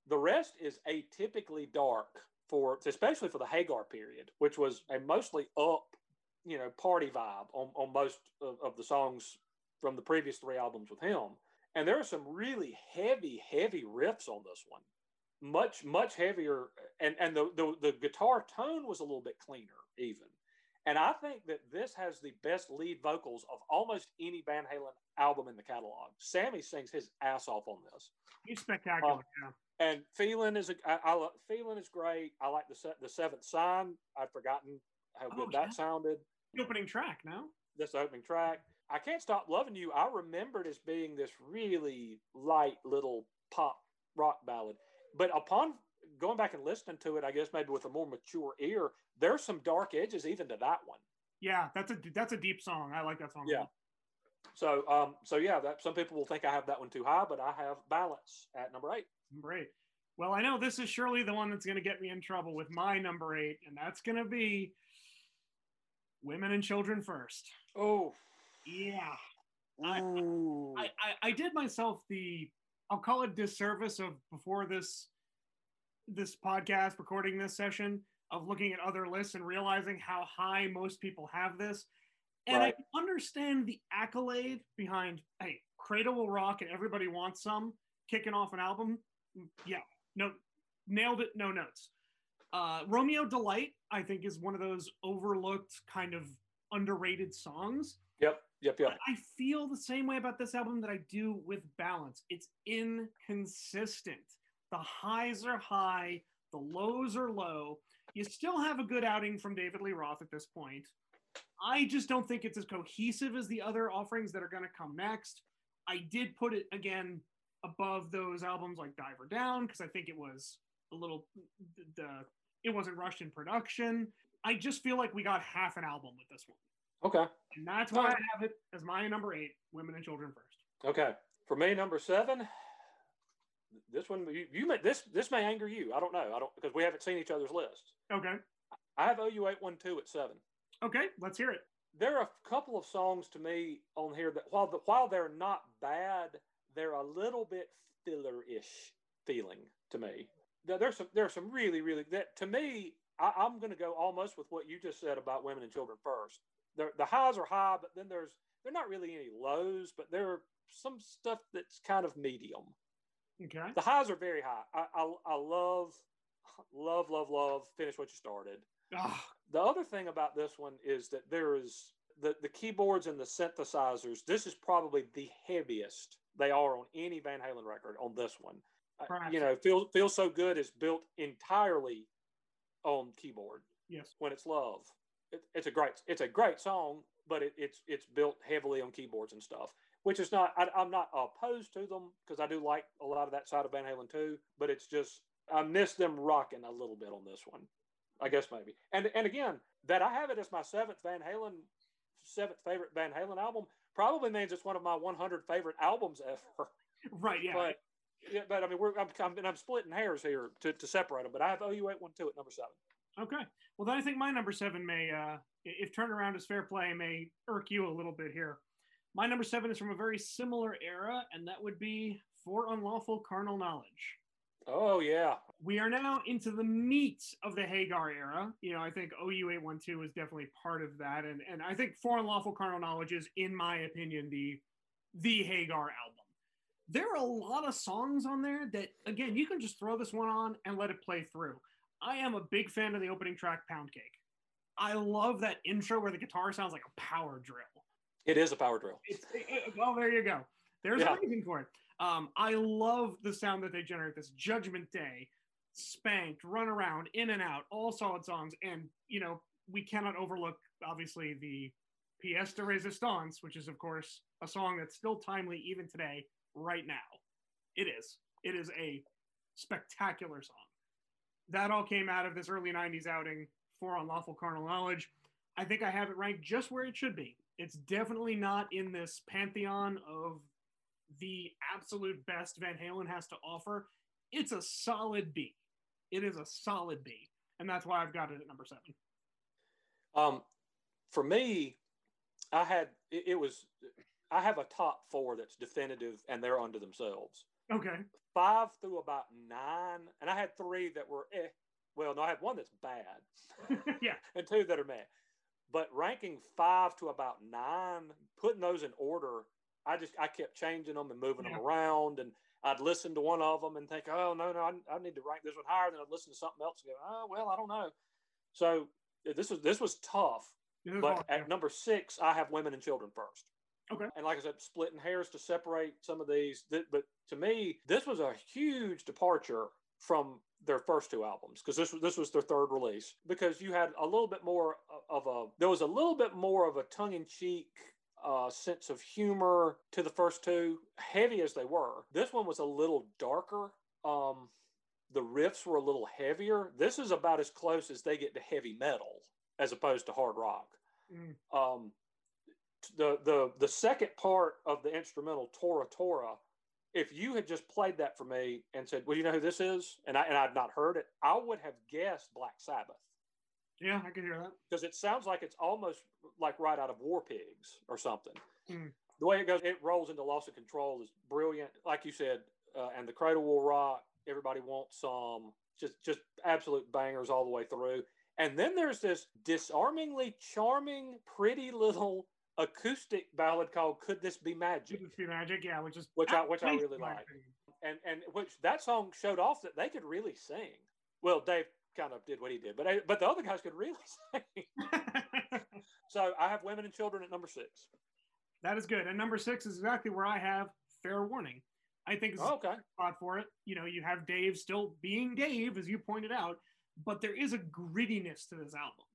the rest is atypically dark for, especially for the Hagar period, which was a mostly up, you know, party vibe on, on most of, of the songs from the previous three albums with him. And there are some really heavy, heavy riffs on this one. Much, much heavier, and and the, the the guitar tone was a little bit cleaner, even. And I think that this has the best lead vocals of almost any Van Halen album in the catalog. Sammy sings his ass off on this. He's spectacular. Um, yeah. And feeling is a, I, I feeling is great. I like the the seventh sign. I'd forgotten how good Oh, that yeah. sounded. The opening track now. This opening track. I can't stop loving you. I remembered as being this really light little pop rock ballad, but upon going back and listening to it, I guess maybe with a more mature ear, there's some dark edges even to that one. Yeah, that's a that's a deep song. I like that song. Yeah. So, um, so yeah, that some people will think I have that one too high, but I have balance at number eight. Great. Well, I know this is surely the one that's going to get me in trouble with my number eight, and that's going to be women and children first. Oh, Yeah. I- I, I, I did myself the I'll call it disservice of before this this podcast recording this session of looking at other lists and realizing how high most people have this. And I Right. can understand the accolade behind hey, Cradle Will Rock and Everybody Wants Some kicking off an album. Yeah, no nailed it, no notes. Uh, Romeo Delight, I think, is one of those overlooked, kind of underrated songs. yep, yep, yep. But I feel the same way about this album that I do with Balance. It's inconsistent. The highs are high, the lows are low. You still have a good outing from David Lee Roth at this point. I just don't think it's as cohesive as the other offerings that are going to come next. I did put it again above those albums like Diver Down because I think it was a little the it wasn't rushed in production. I just feel like we got half an album with this one. Okay, And that's why I have it as my number eight, women and children first. okay. For me, number seven. This one, you, you may this this may anger you. I don't know. I don't because we haven't seen each other's list. Okay. I have OU eight one two at seven. Okay, let's hear it. there are a couple of songs to me on here that while the, while they're not bad, they're a little bit filler-ish feeling to me. There's some there are some really really that to me. I, I'm going to go almost with what you just said about women and children first. They're, the highs are high, but then there's they're not really any lows, but there are some stuff that's kind of medium. Okay. The highs are very high. I, I, I love, love, love, love. Finish what you started. Oh, The other thing about this one is that there is the, the keyboards and the synthesizers. This is probably the heaviest they are on any Van Halen record on this one. Uh, you know, feel feel so good is built entirely on keyboard. Yes. When it's love, it, it's a great it's a great song, but it, it's it's built heavily on keyboards and stuff. Which is not I, I'm not opposed to them because I do like a lot of that side of Van Halen too. But it's just I miss them rocking a little bit on this one. I guess maybe. And and again, that I have it as my seventh Van Halen seventh favorite Van Halen album probably means it's one of my 100 favorite albums ever. [LAUGHS] Right. Yeah. But yeah, but I mean, we're I'm, I'm, I'm splitting hairs here to, to separate them. But I have OU eight one two at number seven. Okay. Well, then I think my number seven may, uh, if turnaround is fair play, may irk you a little bit here. My number seven is from a very similar era, and that would be For Unlawful Carnal Knowledge. Oh yeah. We are now into the meat of the Hagar era. You know, I think OU eight one two is definitely part of that, and and I think For Unlawful Carnal Knowledge is, in my opinion, the the Hagar album. There are a lot of songs on there that, again, you can just throw this one on and let it play through. I am a big fan of the opening track, Pound Cake. I love that intro where the guitar sounds like a power drill. It is a power drill. It's, it, well, there you go. There's yeah. a reason for it. Um, I love the sound that they generate. This Judgment Day, Spanked, Run Around, In and Out, all solid songs. And, you know, we cannot overlook, obviously, the Pièce de Resistance, which is, of course, a song that's still timely even today, right now. It is. It is a spectacular song. That all came out of this early 90s outing for Unlawful Carnal Knowledge. I think I have it ranked just where it should be. It's definitely not in this pantheon of the absolute best Van Halen has to offer. It's a solid B. It is a solid B. And that's why I've got it at number seven. Um, for me, I had it, it was I have a top four that's definitive and they're unto themselves. Okay. Five through about nine, and I had three that were eh. Well, no, I had one that's bad. [LAUGHS] yeah. [LAUGHS] And two that are meh. But ranking five to about nine, putting those in order, I just I kept changing them and moving yeah. them around, and I'd listen to one of them and think, oh no no, I, I need to rank this one higher. Then I'd listen to something else and go, oh well, I don't know. So uh, this was this was tough. but hard, at yeah. number six, I have women and children first. Okay. And like I said, splitting hairs to separate some of these. But to me, this was a huge departure from their first two albums because this was this was their third release because you had a little bit more of a there was a little bit more of a tongue in cheek uh, sense of humor to the first two, heavy as they were. This one was a little darker. Um, the riffs were a little heavier. This is about as close as they get to heavy metal as opposed to hard rock. Mm. Um, the the the second part of the instrumental Tora Tora, if you had just played that for me and said, "Well, you know who this is," and I and I'd not heard it, I would have guessed Black Sabbath. Yeah, I can hear that because it sounds like it's almost like right out of War Pigs or something. Mm. The way it goes, it rolls into Loss of Control is brilliant, like you said, uh, and the Cradle Will Rock. Everybody wants some, just just absolute bangers all the way through. And then there's this disarmingly charming, pretty little acoustic ballad called "Could This Be Magic?" Could This Be Magic? Yeah, which is which I which I really like, and and which that song showed off that they could really sing. Well, Dave kind of did what he did, but but the other guys could really [LAUGHS] sing. [LAUGHS] so I have women and children at number six. That is good, and number six is exactly where I have Fair Warning. I think it's oh, okay. spot for it. You know, you have Dave still being Dave, as you pointed out, but there is a grittiness to this album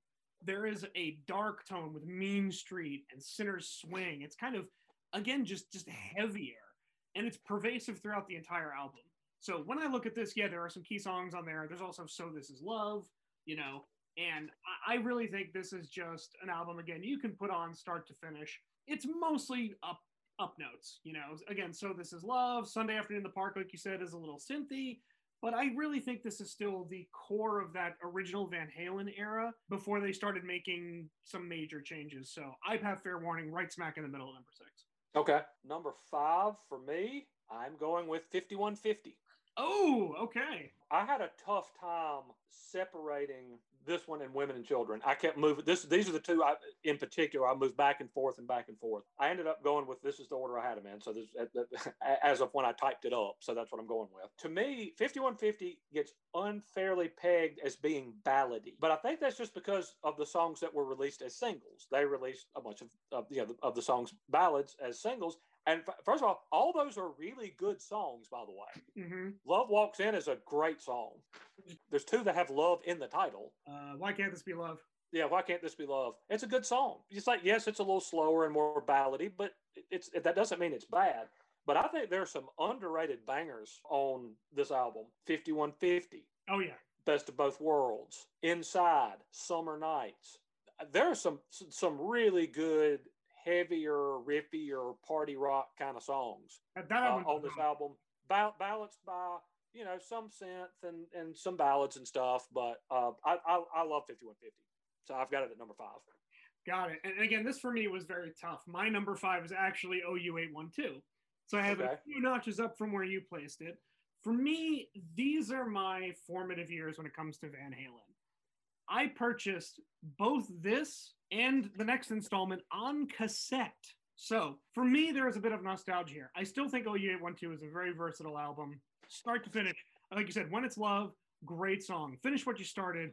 there is a dark tone with Mean Street and Sinner's Swing. It's kind of again just just heavier, and it's pervasive throughout the entire album. So when I look at this, yeah, there are some key songs on there. There's also "So This Is Love," you know, and I, really think this is just an album. Again, you can put on start to finish. It's mostly up up notes, you know. Again, "So This Is Love," "Sunday Afternoon in the Park," like you said, is a little synthy but I really think this is still the core of that original Van Halen era before they started making some major changes. So I have fair warning right smack in the middle of number 6. Okay. Number 5 for me, I'm going with 5150. Oh, okay. I had a tough time separating this one and women and children. I kept moving. This these are the two I, in particular. I moved back and forth and back and forth. I ended up going with this is the order I had them in. So this [LAUGHS] as of when I typed it up. So that's what I'm going with. To me, 5150 gets unfairly pegged as being ballady, but I think that's just because of the songs that were released as singles. They released a bunch of, of you know of the songs ballads as singles, and f- first of all, all those are really good songs, by the way. Mm-hmm. Love Walks In is a great song. There's two that have love in the title. Uh, why can't this be love? Yeah, why can't this be love? It's a good song. It's like, yes, it's a little slower and more ballady, but it's that doesn't mean it's bad. But I think there's some underrated bangers on this album. 5150. Oh yeah. Best of Both Worlds. Inside. Summer Nights. There are some some really good heavier, rippier party rock kind of songs uh, on this album, ba- balanced by you know some synth and and some ballads and stuff. But uh, I, I I love fifty one fifty, so I've got it at number five. Got it. And again, this for me was very tough. My number five is actually OU812. So I have Okay. a few notches up from where you placed it. For me, these are my formative years when it comes to Van Halen. I purchased both this and the next installment on cassette. So for me, there is a bit of nostalgia here. I still think OU812 is a very versatile album, start to finish. Like you said, When It's Love, great song. Finish What You Started,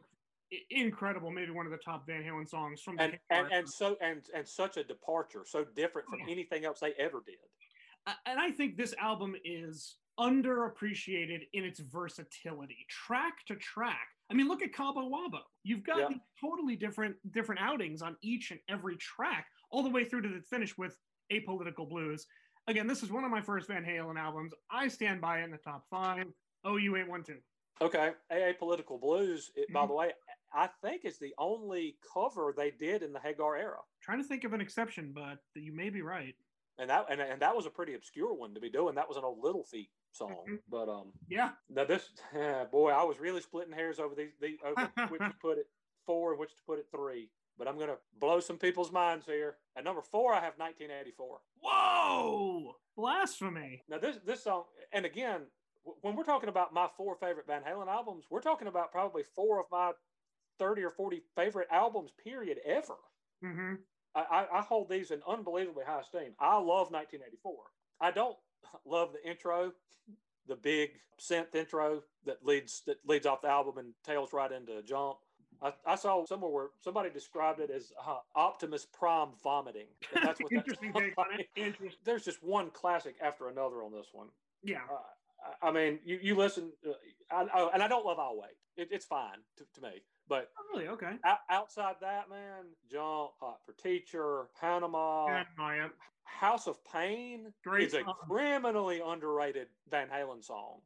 incredible. Maybe one of the top Van Halen songs from the And and, and so and and such a departure, so different from Yeah. anything else they ever did. And I think this album is underappreciated in its versatility, track to track. I mean, look at Cabo Wabo. You've got Yeah. totally different different outings on each and every track, all the way through to the finish with Apolitical Blues. Again, this is one of my first Van Halen albums. I stand by it in the top five. OU812. Okay, Apolitical Blues. It, By Mhm. the way, I think is the only cover they did in the Hagar era. Trying to think of an exception, but you may be right. and that and, and that was a pretty obscure one to be doing. That was an old Little Feat song, Mhm. but um, Yeah. now this [LAUGHS] boy, I was really splitting hairs over these, these [LAUGHS] over which to put it four and which to put it three. But I'm gonna blow some people's minds here. At number four, I have 1984. Whoa! Blasphemy. Now this this song, and again, w- when we're talking about my four favorite Van Halen albums, we're talking about probably four of my 30 or 40 favorite albums, period, ever. hmm I, I, I hold these in unbelievably high esteem. I love 1984. I don't [LAUGHS] love the intro, the big synth intro that leads that leads off the album and tails right into Jump. I, I saw somewhere where somebody described it as uh, Optimus Prime vomiting. And That's what Interesting sounds take on it. like. Interesting. There's just one classic after another on this one. Yeah. Uh, I- I mean, you, you listen, uh, I, I, and I don't love I'll Wait. It, it's fine to, to me. But Oh, really? Okay. out, outside that, man, Jump, Hot for Teacher, Panama, Maya. House of Pain Great is a criminally underrated Van Halen song.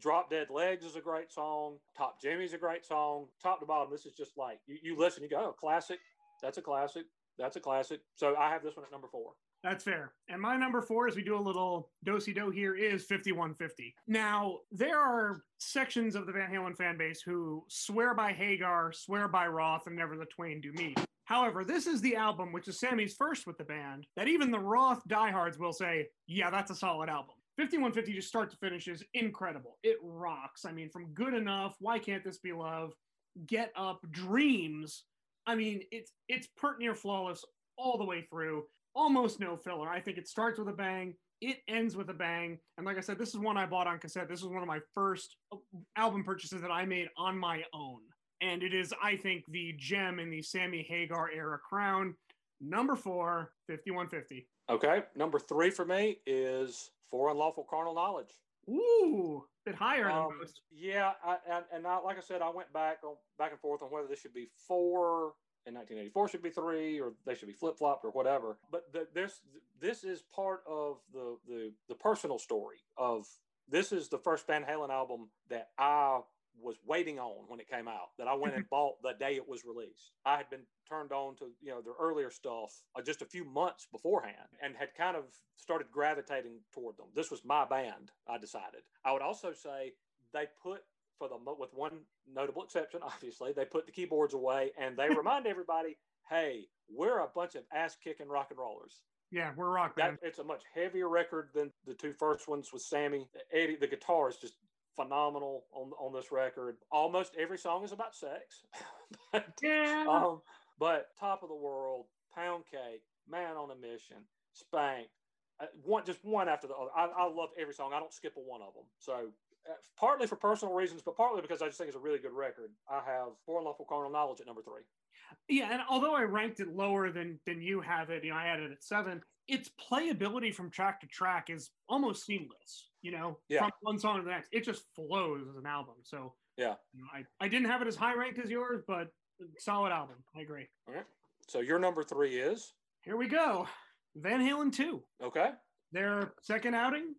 Drop Dead Legs is a great song. Top Jimmy's a great song. Top to bottom, this is just like you, you listen, you go, oh, classic. That's a classic. That's a classic. So I have this one at number four. That's fair. And my number four, as we do a little dosey do here, is 5150. Now, there are sections of the Van Halen fan base who swear by Hagar, swear by Roth, and never the twain do meet. However, this is the album, which is Sammy's first with the band, that even the Roth diehards will say, yeah, that's a solid album. 5150, just start to finish, is incredible. It rocks. I mean, from Good Enough, Why Can't This Be Love, Get Up, Dreams. I mean, it's it's pert near flawless all the way through almost no filler. I think it starts with a bang, it ends with a bang. And like I said, this is one I bought on cassette. This is one of my first uh, album purchases that I made on my own. And it is, I think, the gem in the Sammy Hagar era crown. Number four, 5150. Okay. Number three for me is For Unlawful Carnal Knowledge. Ooh, bit higher Um, than most. yeah, I, and, and I, like I said, I went back on back and forth on whether this should be four and 1984 should be three, or they should be flip flopped, or whatever. But the, this this is part of the, the the personal story of this is the first Van Halen album that I was waiting on when it came out. That I went and [LAUGHS] bought the day it was released. I had been turned on to you know their earlier stuff uh, just a few months beforehand, and had kind of started gravitating toward them. This was my band. I decided. I would also say they put for the with one notable exception, [LAUGHS] obviously, they put the keyboards away and they [LAUGHS] remind everybody, hey, we're a bunch of ass kicking rock and rollers. Yeah, we're rock That it's a much heavier record than the two first ones with Sammy. Eddie, the guitar is just phenomenal on on this record. Almost every song is about sex. [LAUGHS] but, Yeah. um, but top of the world, pound cake, man on a mission, spank, uh, one just one after the other. I, I love every song. I don't skip a one of them. So Uh, partly for personal reasons, but partly because I just think it's a really good record. I have For Unlawful Carnal Knowledge at number three. Yeah, and although I ranked it lower than than you have it, you know, I had it at seven. Its playability from track to track is almost seamless. You know, Yeah. from one song to the next, it just flows as an album. So Yeah. you know, I I didn't have it as high ranked as yours, but solid album. I agree. All right. So your number three is Here we go, Van Halen two. okay. Their second outing,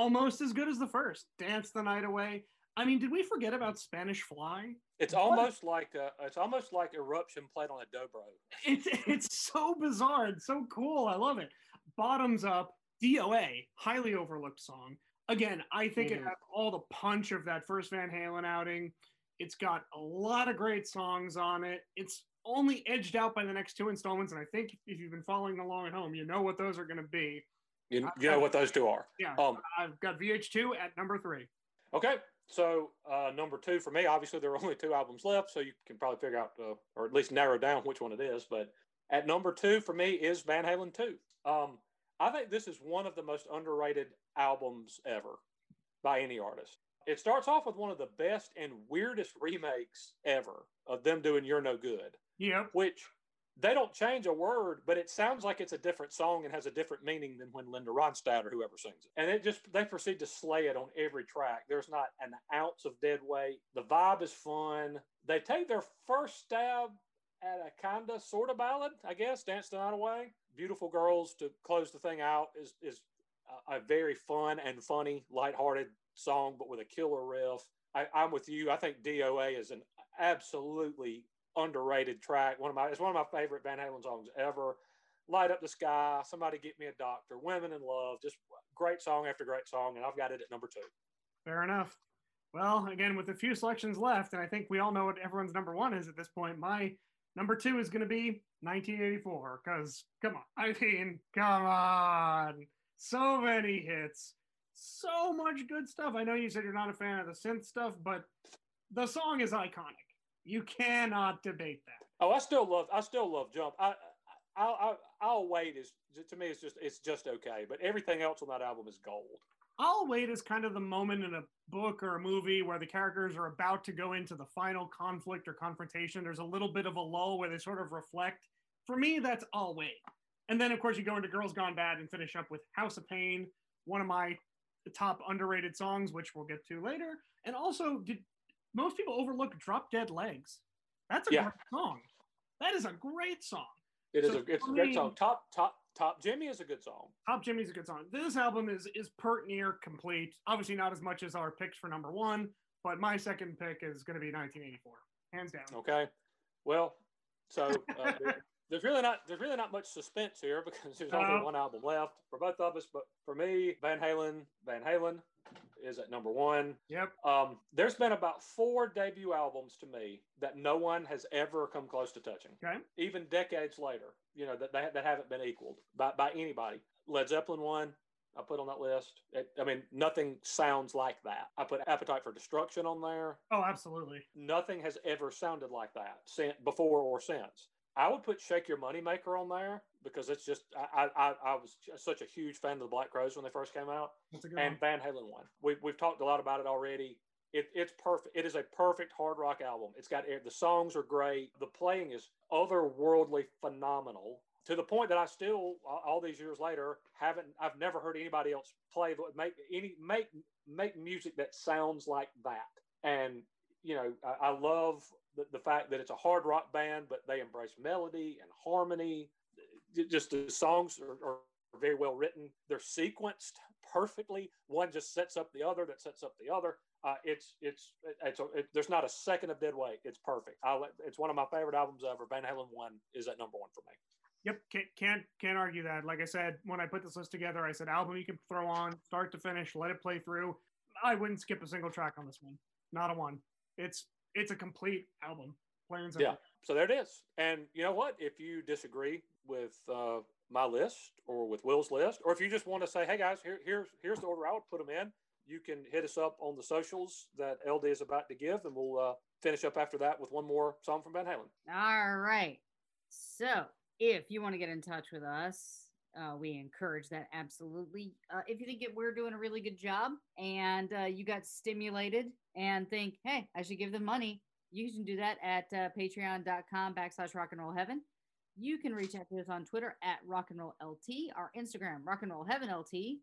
almost as good as the first. Dance the night away. I mean, did we forget about Spanish Fly? It's What? almost like uh it's almost like Eruption played on a dobro. It's it's so bizarre and so cool. I love it. Bottoms up, DOA, highly overlooked song. Again, I think it Mhm. has all the punch of that first Van Halen outing. It's got a lot of great songs on it. It's only edged out by the next two installments, and I think if you've been following along at home, you know what those are going to be. You, you know what those two are. Yeah, Um, I've got VH2 at number three. Okay, so uh, number two for me, obviously there are only two albums left, so you can probably figure out uh, or at least narrow down which one it is. But at number two for me is Van Halen two. Um, I think this is one of the most underrated albums ever by any artist. It starts off with one of the best and weirdest remakes ever of them doing "You're No Good," Yep. which they don't change a word, but it sounds like it's a different song and has a different meaning than when Linda Ronstadt or whoever sings it. And it just they proceed to slay it on every track. There's not an ounce of dead weight. The vibe is fun. They take their first stab at a kind of sort of ballad, I guess. Dance the Night Away. Beautiful Girls to close the thing out is is a, very fun and funny, lighthearted song, but with a killer riff. I, I'm with you. I think DOA is an absolutely underrated track. One of my it's one of my favorite Van Halen songs ever. Light up the sky, somebody get me a doctor, women in love, just great song after great song, and I've got it at number two. Fair enough. Well, again, with a few selections left, and I think we all know what everyone's number one is at this point. My number two is going to be 1984. Because, come on, I mean, come on, so many hits, so much good stuff. I know you said you're not a fan of the synth stuff, but the song is iconic. You cannot debate that. Oh, I still love I still love Jump. I I I I'll wait is to me it's just it's just okay, but everything else on that album is gold. I'll wait is kind of the moment in a book or a movie where the characters are about to go into the final conflict or confrontation. There's a little bit of a lull where they sort of reflect. For me, that's I'll wait. And then, of course, you go into Girls Gone Bad and finish up with House of Pain, one of my top underrated songs, which we'll get to later. And also, did most people overlook Drop Dead Legs? That's a Yeah. great song. That is a great song. It is So a it's a great song. Top top top Jimmy is a good song. Top Jimmy's a good song. This album is is pert near complete. Obviously, not as much as our picks for number one, but my second pick is going to be 1984, hands down. Okay. Well, so uh, [LAUGHS] there's really not there's really not much suspense here [LAUGHS] because there's only No. one album left for both of us. But for me, Van Halen, Van Halen is at number one. Yep. Um, there's been about four debut albums to me that no one has ever come close to touching. Okay. Even decades later, you know that that, that haven't been equaled by by anybody. Led Zeppelin one. I put on that list. It, I mean, nothing sounds like that. I put Appetite for Destruction on there Oh, absolutely. nothing has ever sounded like that since before or since. I would put Shake Your Moneymaker on there because it's just I, I I was such a huge fan of the Black Crowes when they first came out, That's a good and one. Van Halen one. We've we've talked a lot about it already. It, it's perfect. It is a perfect hard rock album. It's got the songs are great. The playing is otherworldly phenomenal to the point that I still all- these years later haven't I've never heard anybody else play make any make make music that sounds like that. And you know, I, I love the, the fact that it's a hard rock band, but they embrace melody and harmony. Just the songs are, are very well written. They're sequenced perfectly. One just sets up the other, that sets up the other. Uh, it's it's it's a, it, there's not a second of dead weight. It's perfect. I, it's one of my favorite albums ever. Van Halen one is at number one for me. Yep. Can't, can't can't argue that. Like I said, when I put this list together, I said album you can throw on start to finish, let it play through. I wouldn't skip a single track on this one. Not a one. It's it's a complete album. Plain and simple. Yeah. So there it is. And you know what? If you disagree with uh, my list or with Will's list, or if you just want to say, "Hey guys, here, here's here's the order I would put them in," you can hit us up on the socials that LD is about to give, and we'll uh, finish up after that with one more song from Van Halen. All right. So if you want to get in touch with us, uh, we encourage that absolutely. Uh, if you think we're doing a really good job and uh, you got stimulated and think, hey, I should give them money, you can do that at uh, patreon.com backslash rock and roll heaven. You can reach out to us on Twitter at rock and roll LT, our Instagram, rock and roll heaven LT,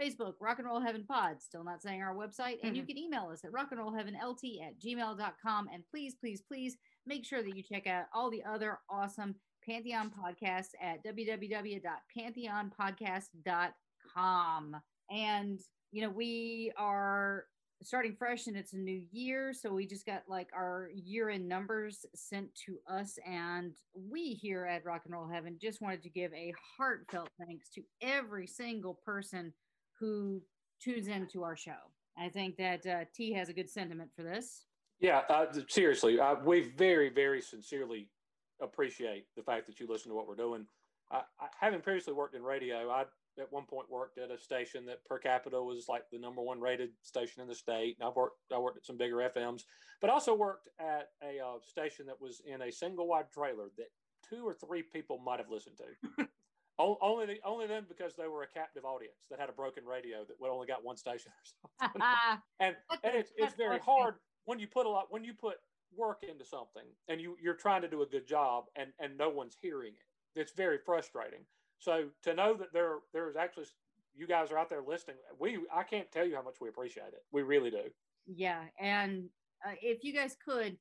Facebook, rock and roll heaven pod, still not saying our website. And you can email us at rock and roll heaven LT at gmail.com. And please, please, please make sure that you check out all the other awesome Pantheon podcasts at www.pantheonpodcast.com. And, you know, we are starting fresh and it's a new year. So we just got like our year in numbers sent to us. And we here at Rock and Roll Heaven just wanted to give a heartfelt thanks to every single person who tunes into our show. I think that uh, T has a good sentiment for this. Yeah, uh, seriously, uh, we very, very sincerely appreciate the fact that you listen to what we're doing. I, I, having previously worked in radio, I at one point worked at a station that per capita was like the number one rated station in the state. And I've worked, I worked at some bigger FMs, but also worked at a uh, station that was in a single wide trailer that two or three people might have listened to. [LAUGHS] only, the, only them because they were a captive audience that had a broken radio that would only got one station or something. [LAUGHS] and and it's, it's very hard when you put a lot when you put work into something and you you're trying to do a good job and and no one's hearing it. It's very frustrating. So to know that there there's actually you guys are out there listening we i can't tell you how much we appreciate it. We really do. Yeah and uh, if you guys could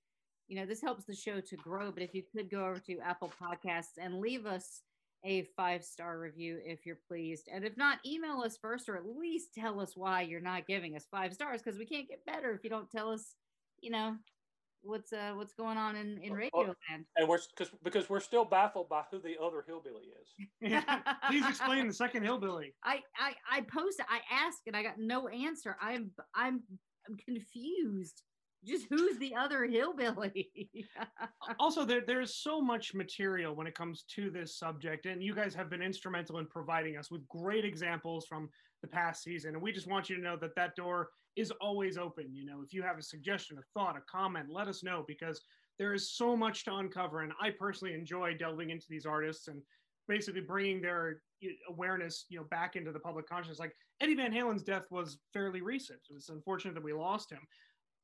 you know this helps the show to grow but if you could go over to apple podcasts and leave us a five star review if you're pleased. And if not email us first or at least tell us why you're not giving us five stars because we can't get better if you don't tell us you know what's uh what's going on in in radio oh, land. and we're because because we're still baffled by who the other hillbilly is. [LAUGHS] Please explain the second hillbilly. I i i posted i asked and i got no answer. I'm i'm i'm confused. Just who's the other hillbilly? [LAUGHS] Also there, there's so much material when it comes to this subject and you guys have been instrumental in providing us with great examples from the past season. And we just want you to know that that door is always open. You know if you have a suggestion a thought a comment let us know because there is so much to uncover. And i personally enjoy delving into these artists and basically bringing their awareness you know back into the public consciousness. Like eddie van halen's death was fairly recent. It was unfortunate that we lost him.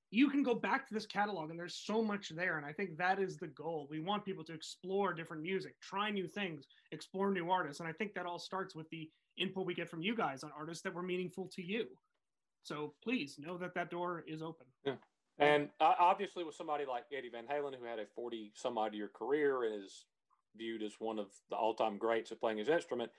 You can go back to this catalog and there's so much there and i think that is the goal. We want people to explore different music try new things explore new artists. And i think that all starts with the input we get from you guys on artists that were meaningful to you so please know that that door is open yeah. and uh, obviously with somebody like eddie van halen who had a 40 some odd year career and is viewed as one of the all-time greats at playing his instrument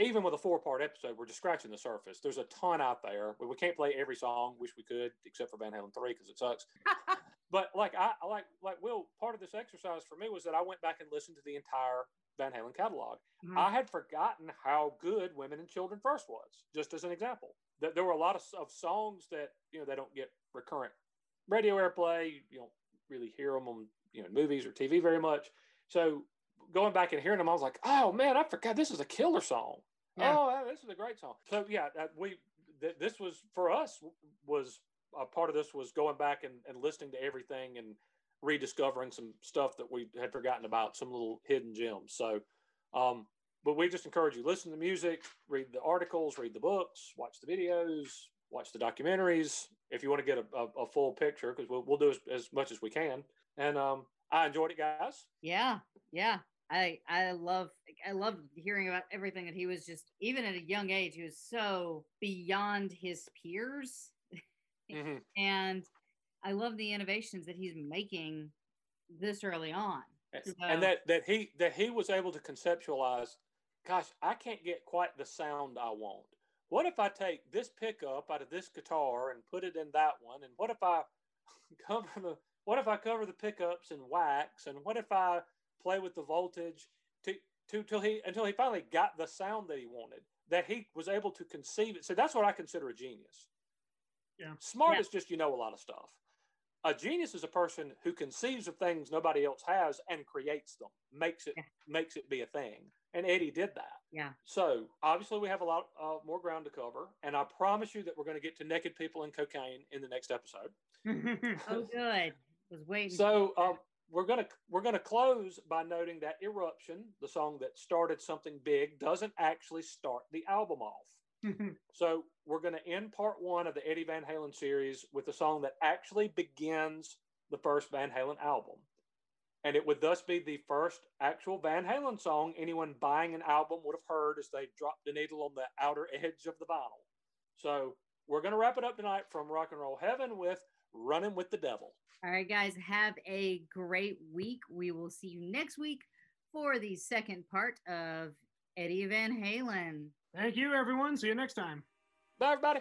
even with a four part episode, we're just scratching the surface. There's a ton out there. We can't play every song. Wish we could, except for Van Halen three because it sucks. [LAUGHS] but like I like like Will, part of this exercise for me was that I went back and listened to the entire Van Halen catalog. Mm-hmm. I had forgotten how good Women and Children First was. Just as an example, that there were a lot of, of songs that you know they don't get recurrent radio airplay. You don't really hear them on you know movies or TV very much. So going back and hearing them, I was like, oh man, I forgot this is a killer song. Yeah. Oh, this is a great song. So yeah, we th- this was for us was a part of this was going back and, and listening to everything and rediscovering some stuff that we had forgotten about, some little hidden gems. So, um, but we just encourage you listen to music, read the articles, read the books, watch the videos, watch the documentaries. If you want to get a, a, a full picture, because we'll, we'll do as, as much as we can. And um, I enjoyed it, guys. Yeah, yeah. I I love I love hearing about everything that he was just even at a young age he was so beyond his peers, mm-hmm. and I love the innovations that he's making this early on. So, and that that he that he was able to conceptualize. Gosh, I can't get quite the sound I want. What if I take this pickup out of this guitar and put it in that one? And what if I [LAUGHS] cover the what if I cover the pickups in wax? And what if I play with the voltage to, to till he until he finally got the sound that he wanted that he was able to conceive it so that's what i consider a genius yeah smart yeah. is just you know a lot of stuff a genius is a person who conceives of things nobody else has and creates them, makes it Yeah. makes it be a thing. And Eddie did that. Yeah. So obviously we have a lot uh, more ground to cover, and I promise you that we're going to get to naked people and cocaine in the next episode. [LAUGHS] oh, good. Was waiting. So um, we're gonna we're gonna close by noting that "Eruption," the song that started something big, doesn't actually start the album off. [LAUGHS] So we're going to end part one of the Eddie Van Halen series with a song that actually begins the first Van Halen album. And it would thus be the first actual Van Halen song anyone buying an album would have heard as they dropped the needle on the outer edge of the vinyl. So we're going to wrap it up tonight from Rock and Roll Heaven with Running with the Devil. All right, guys, have a great week. We will see you next week for the second part of Eddie Van Halen. Thank you, everyone. See you next time. Bye, everybody.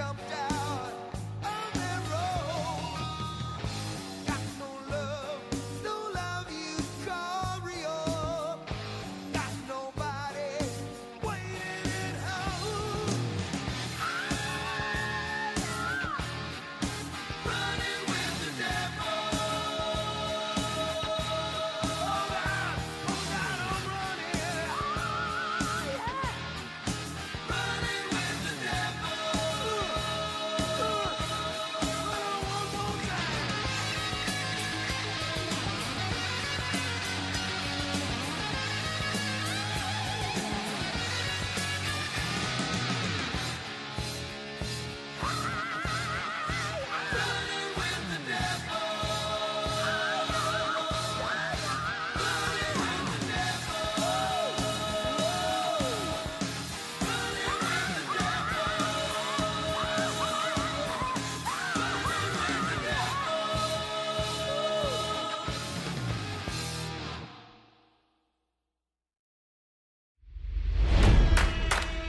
When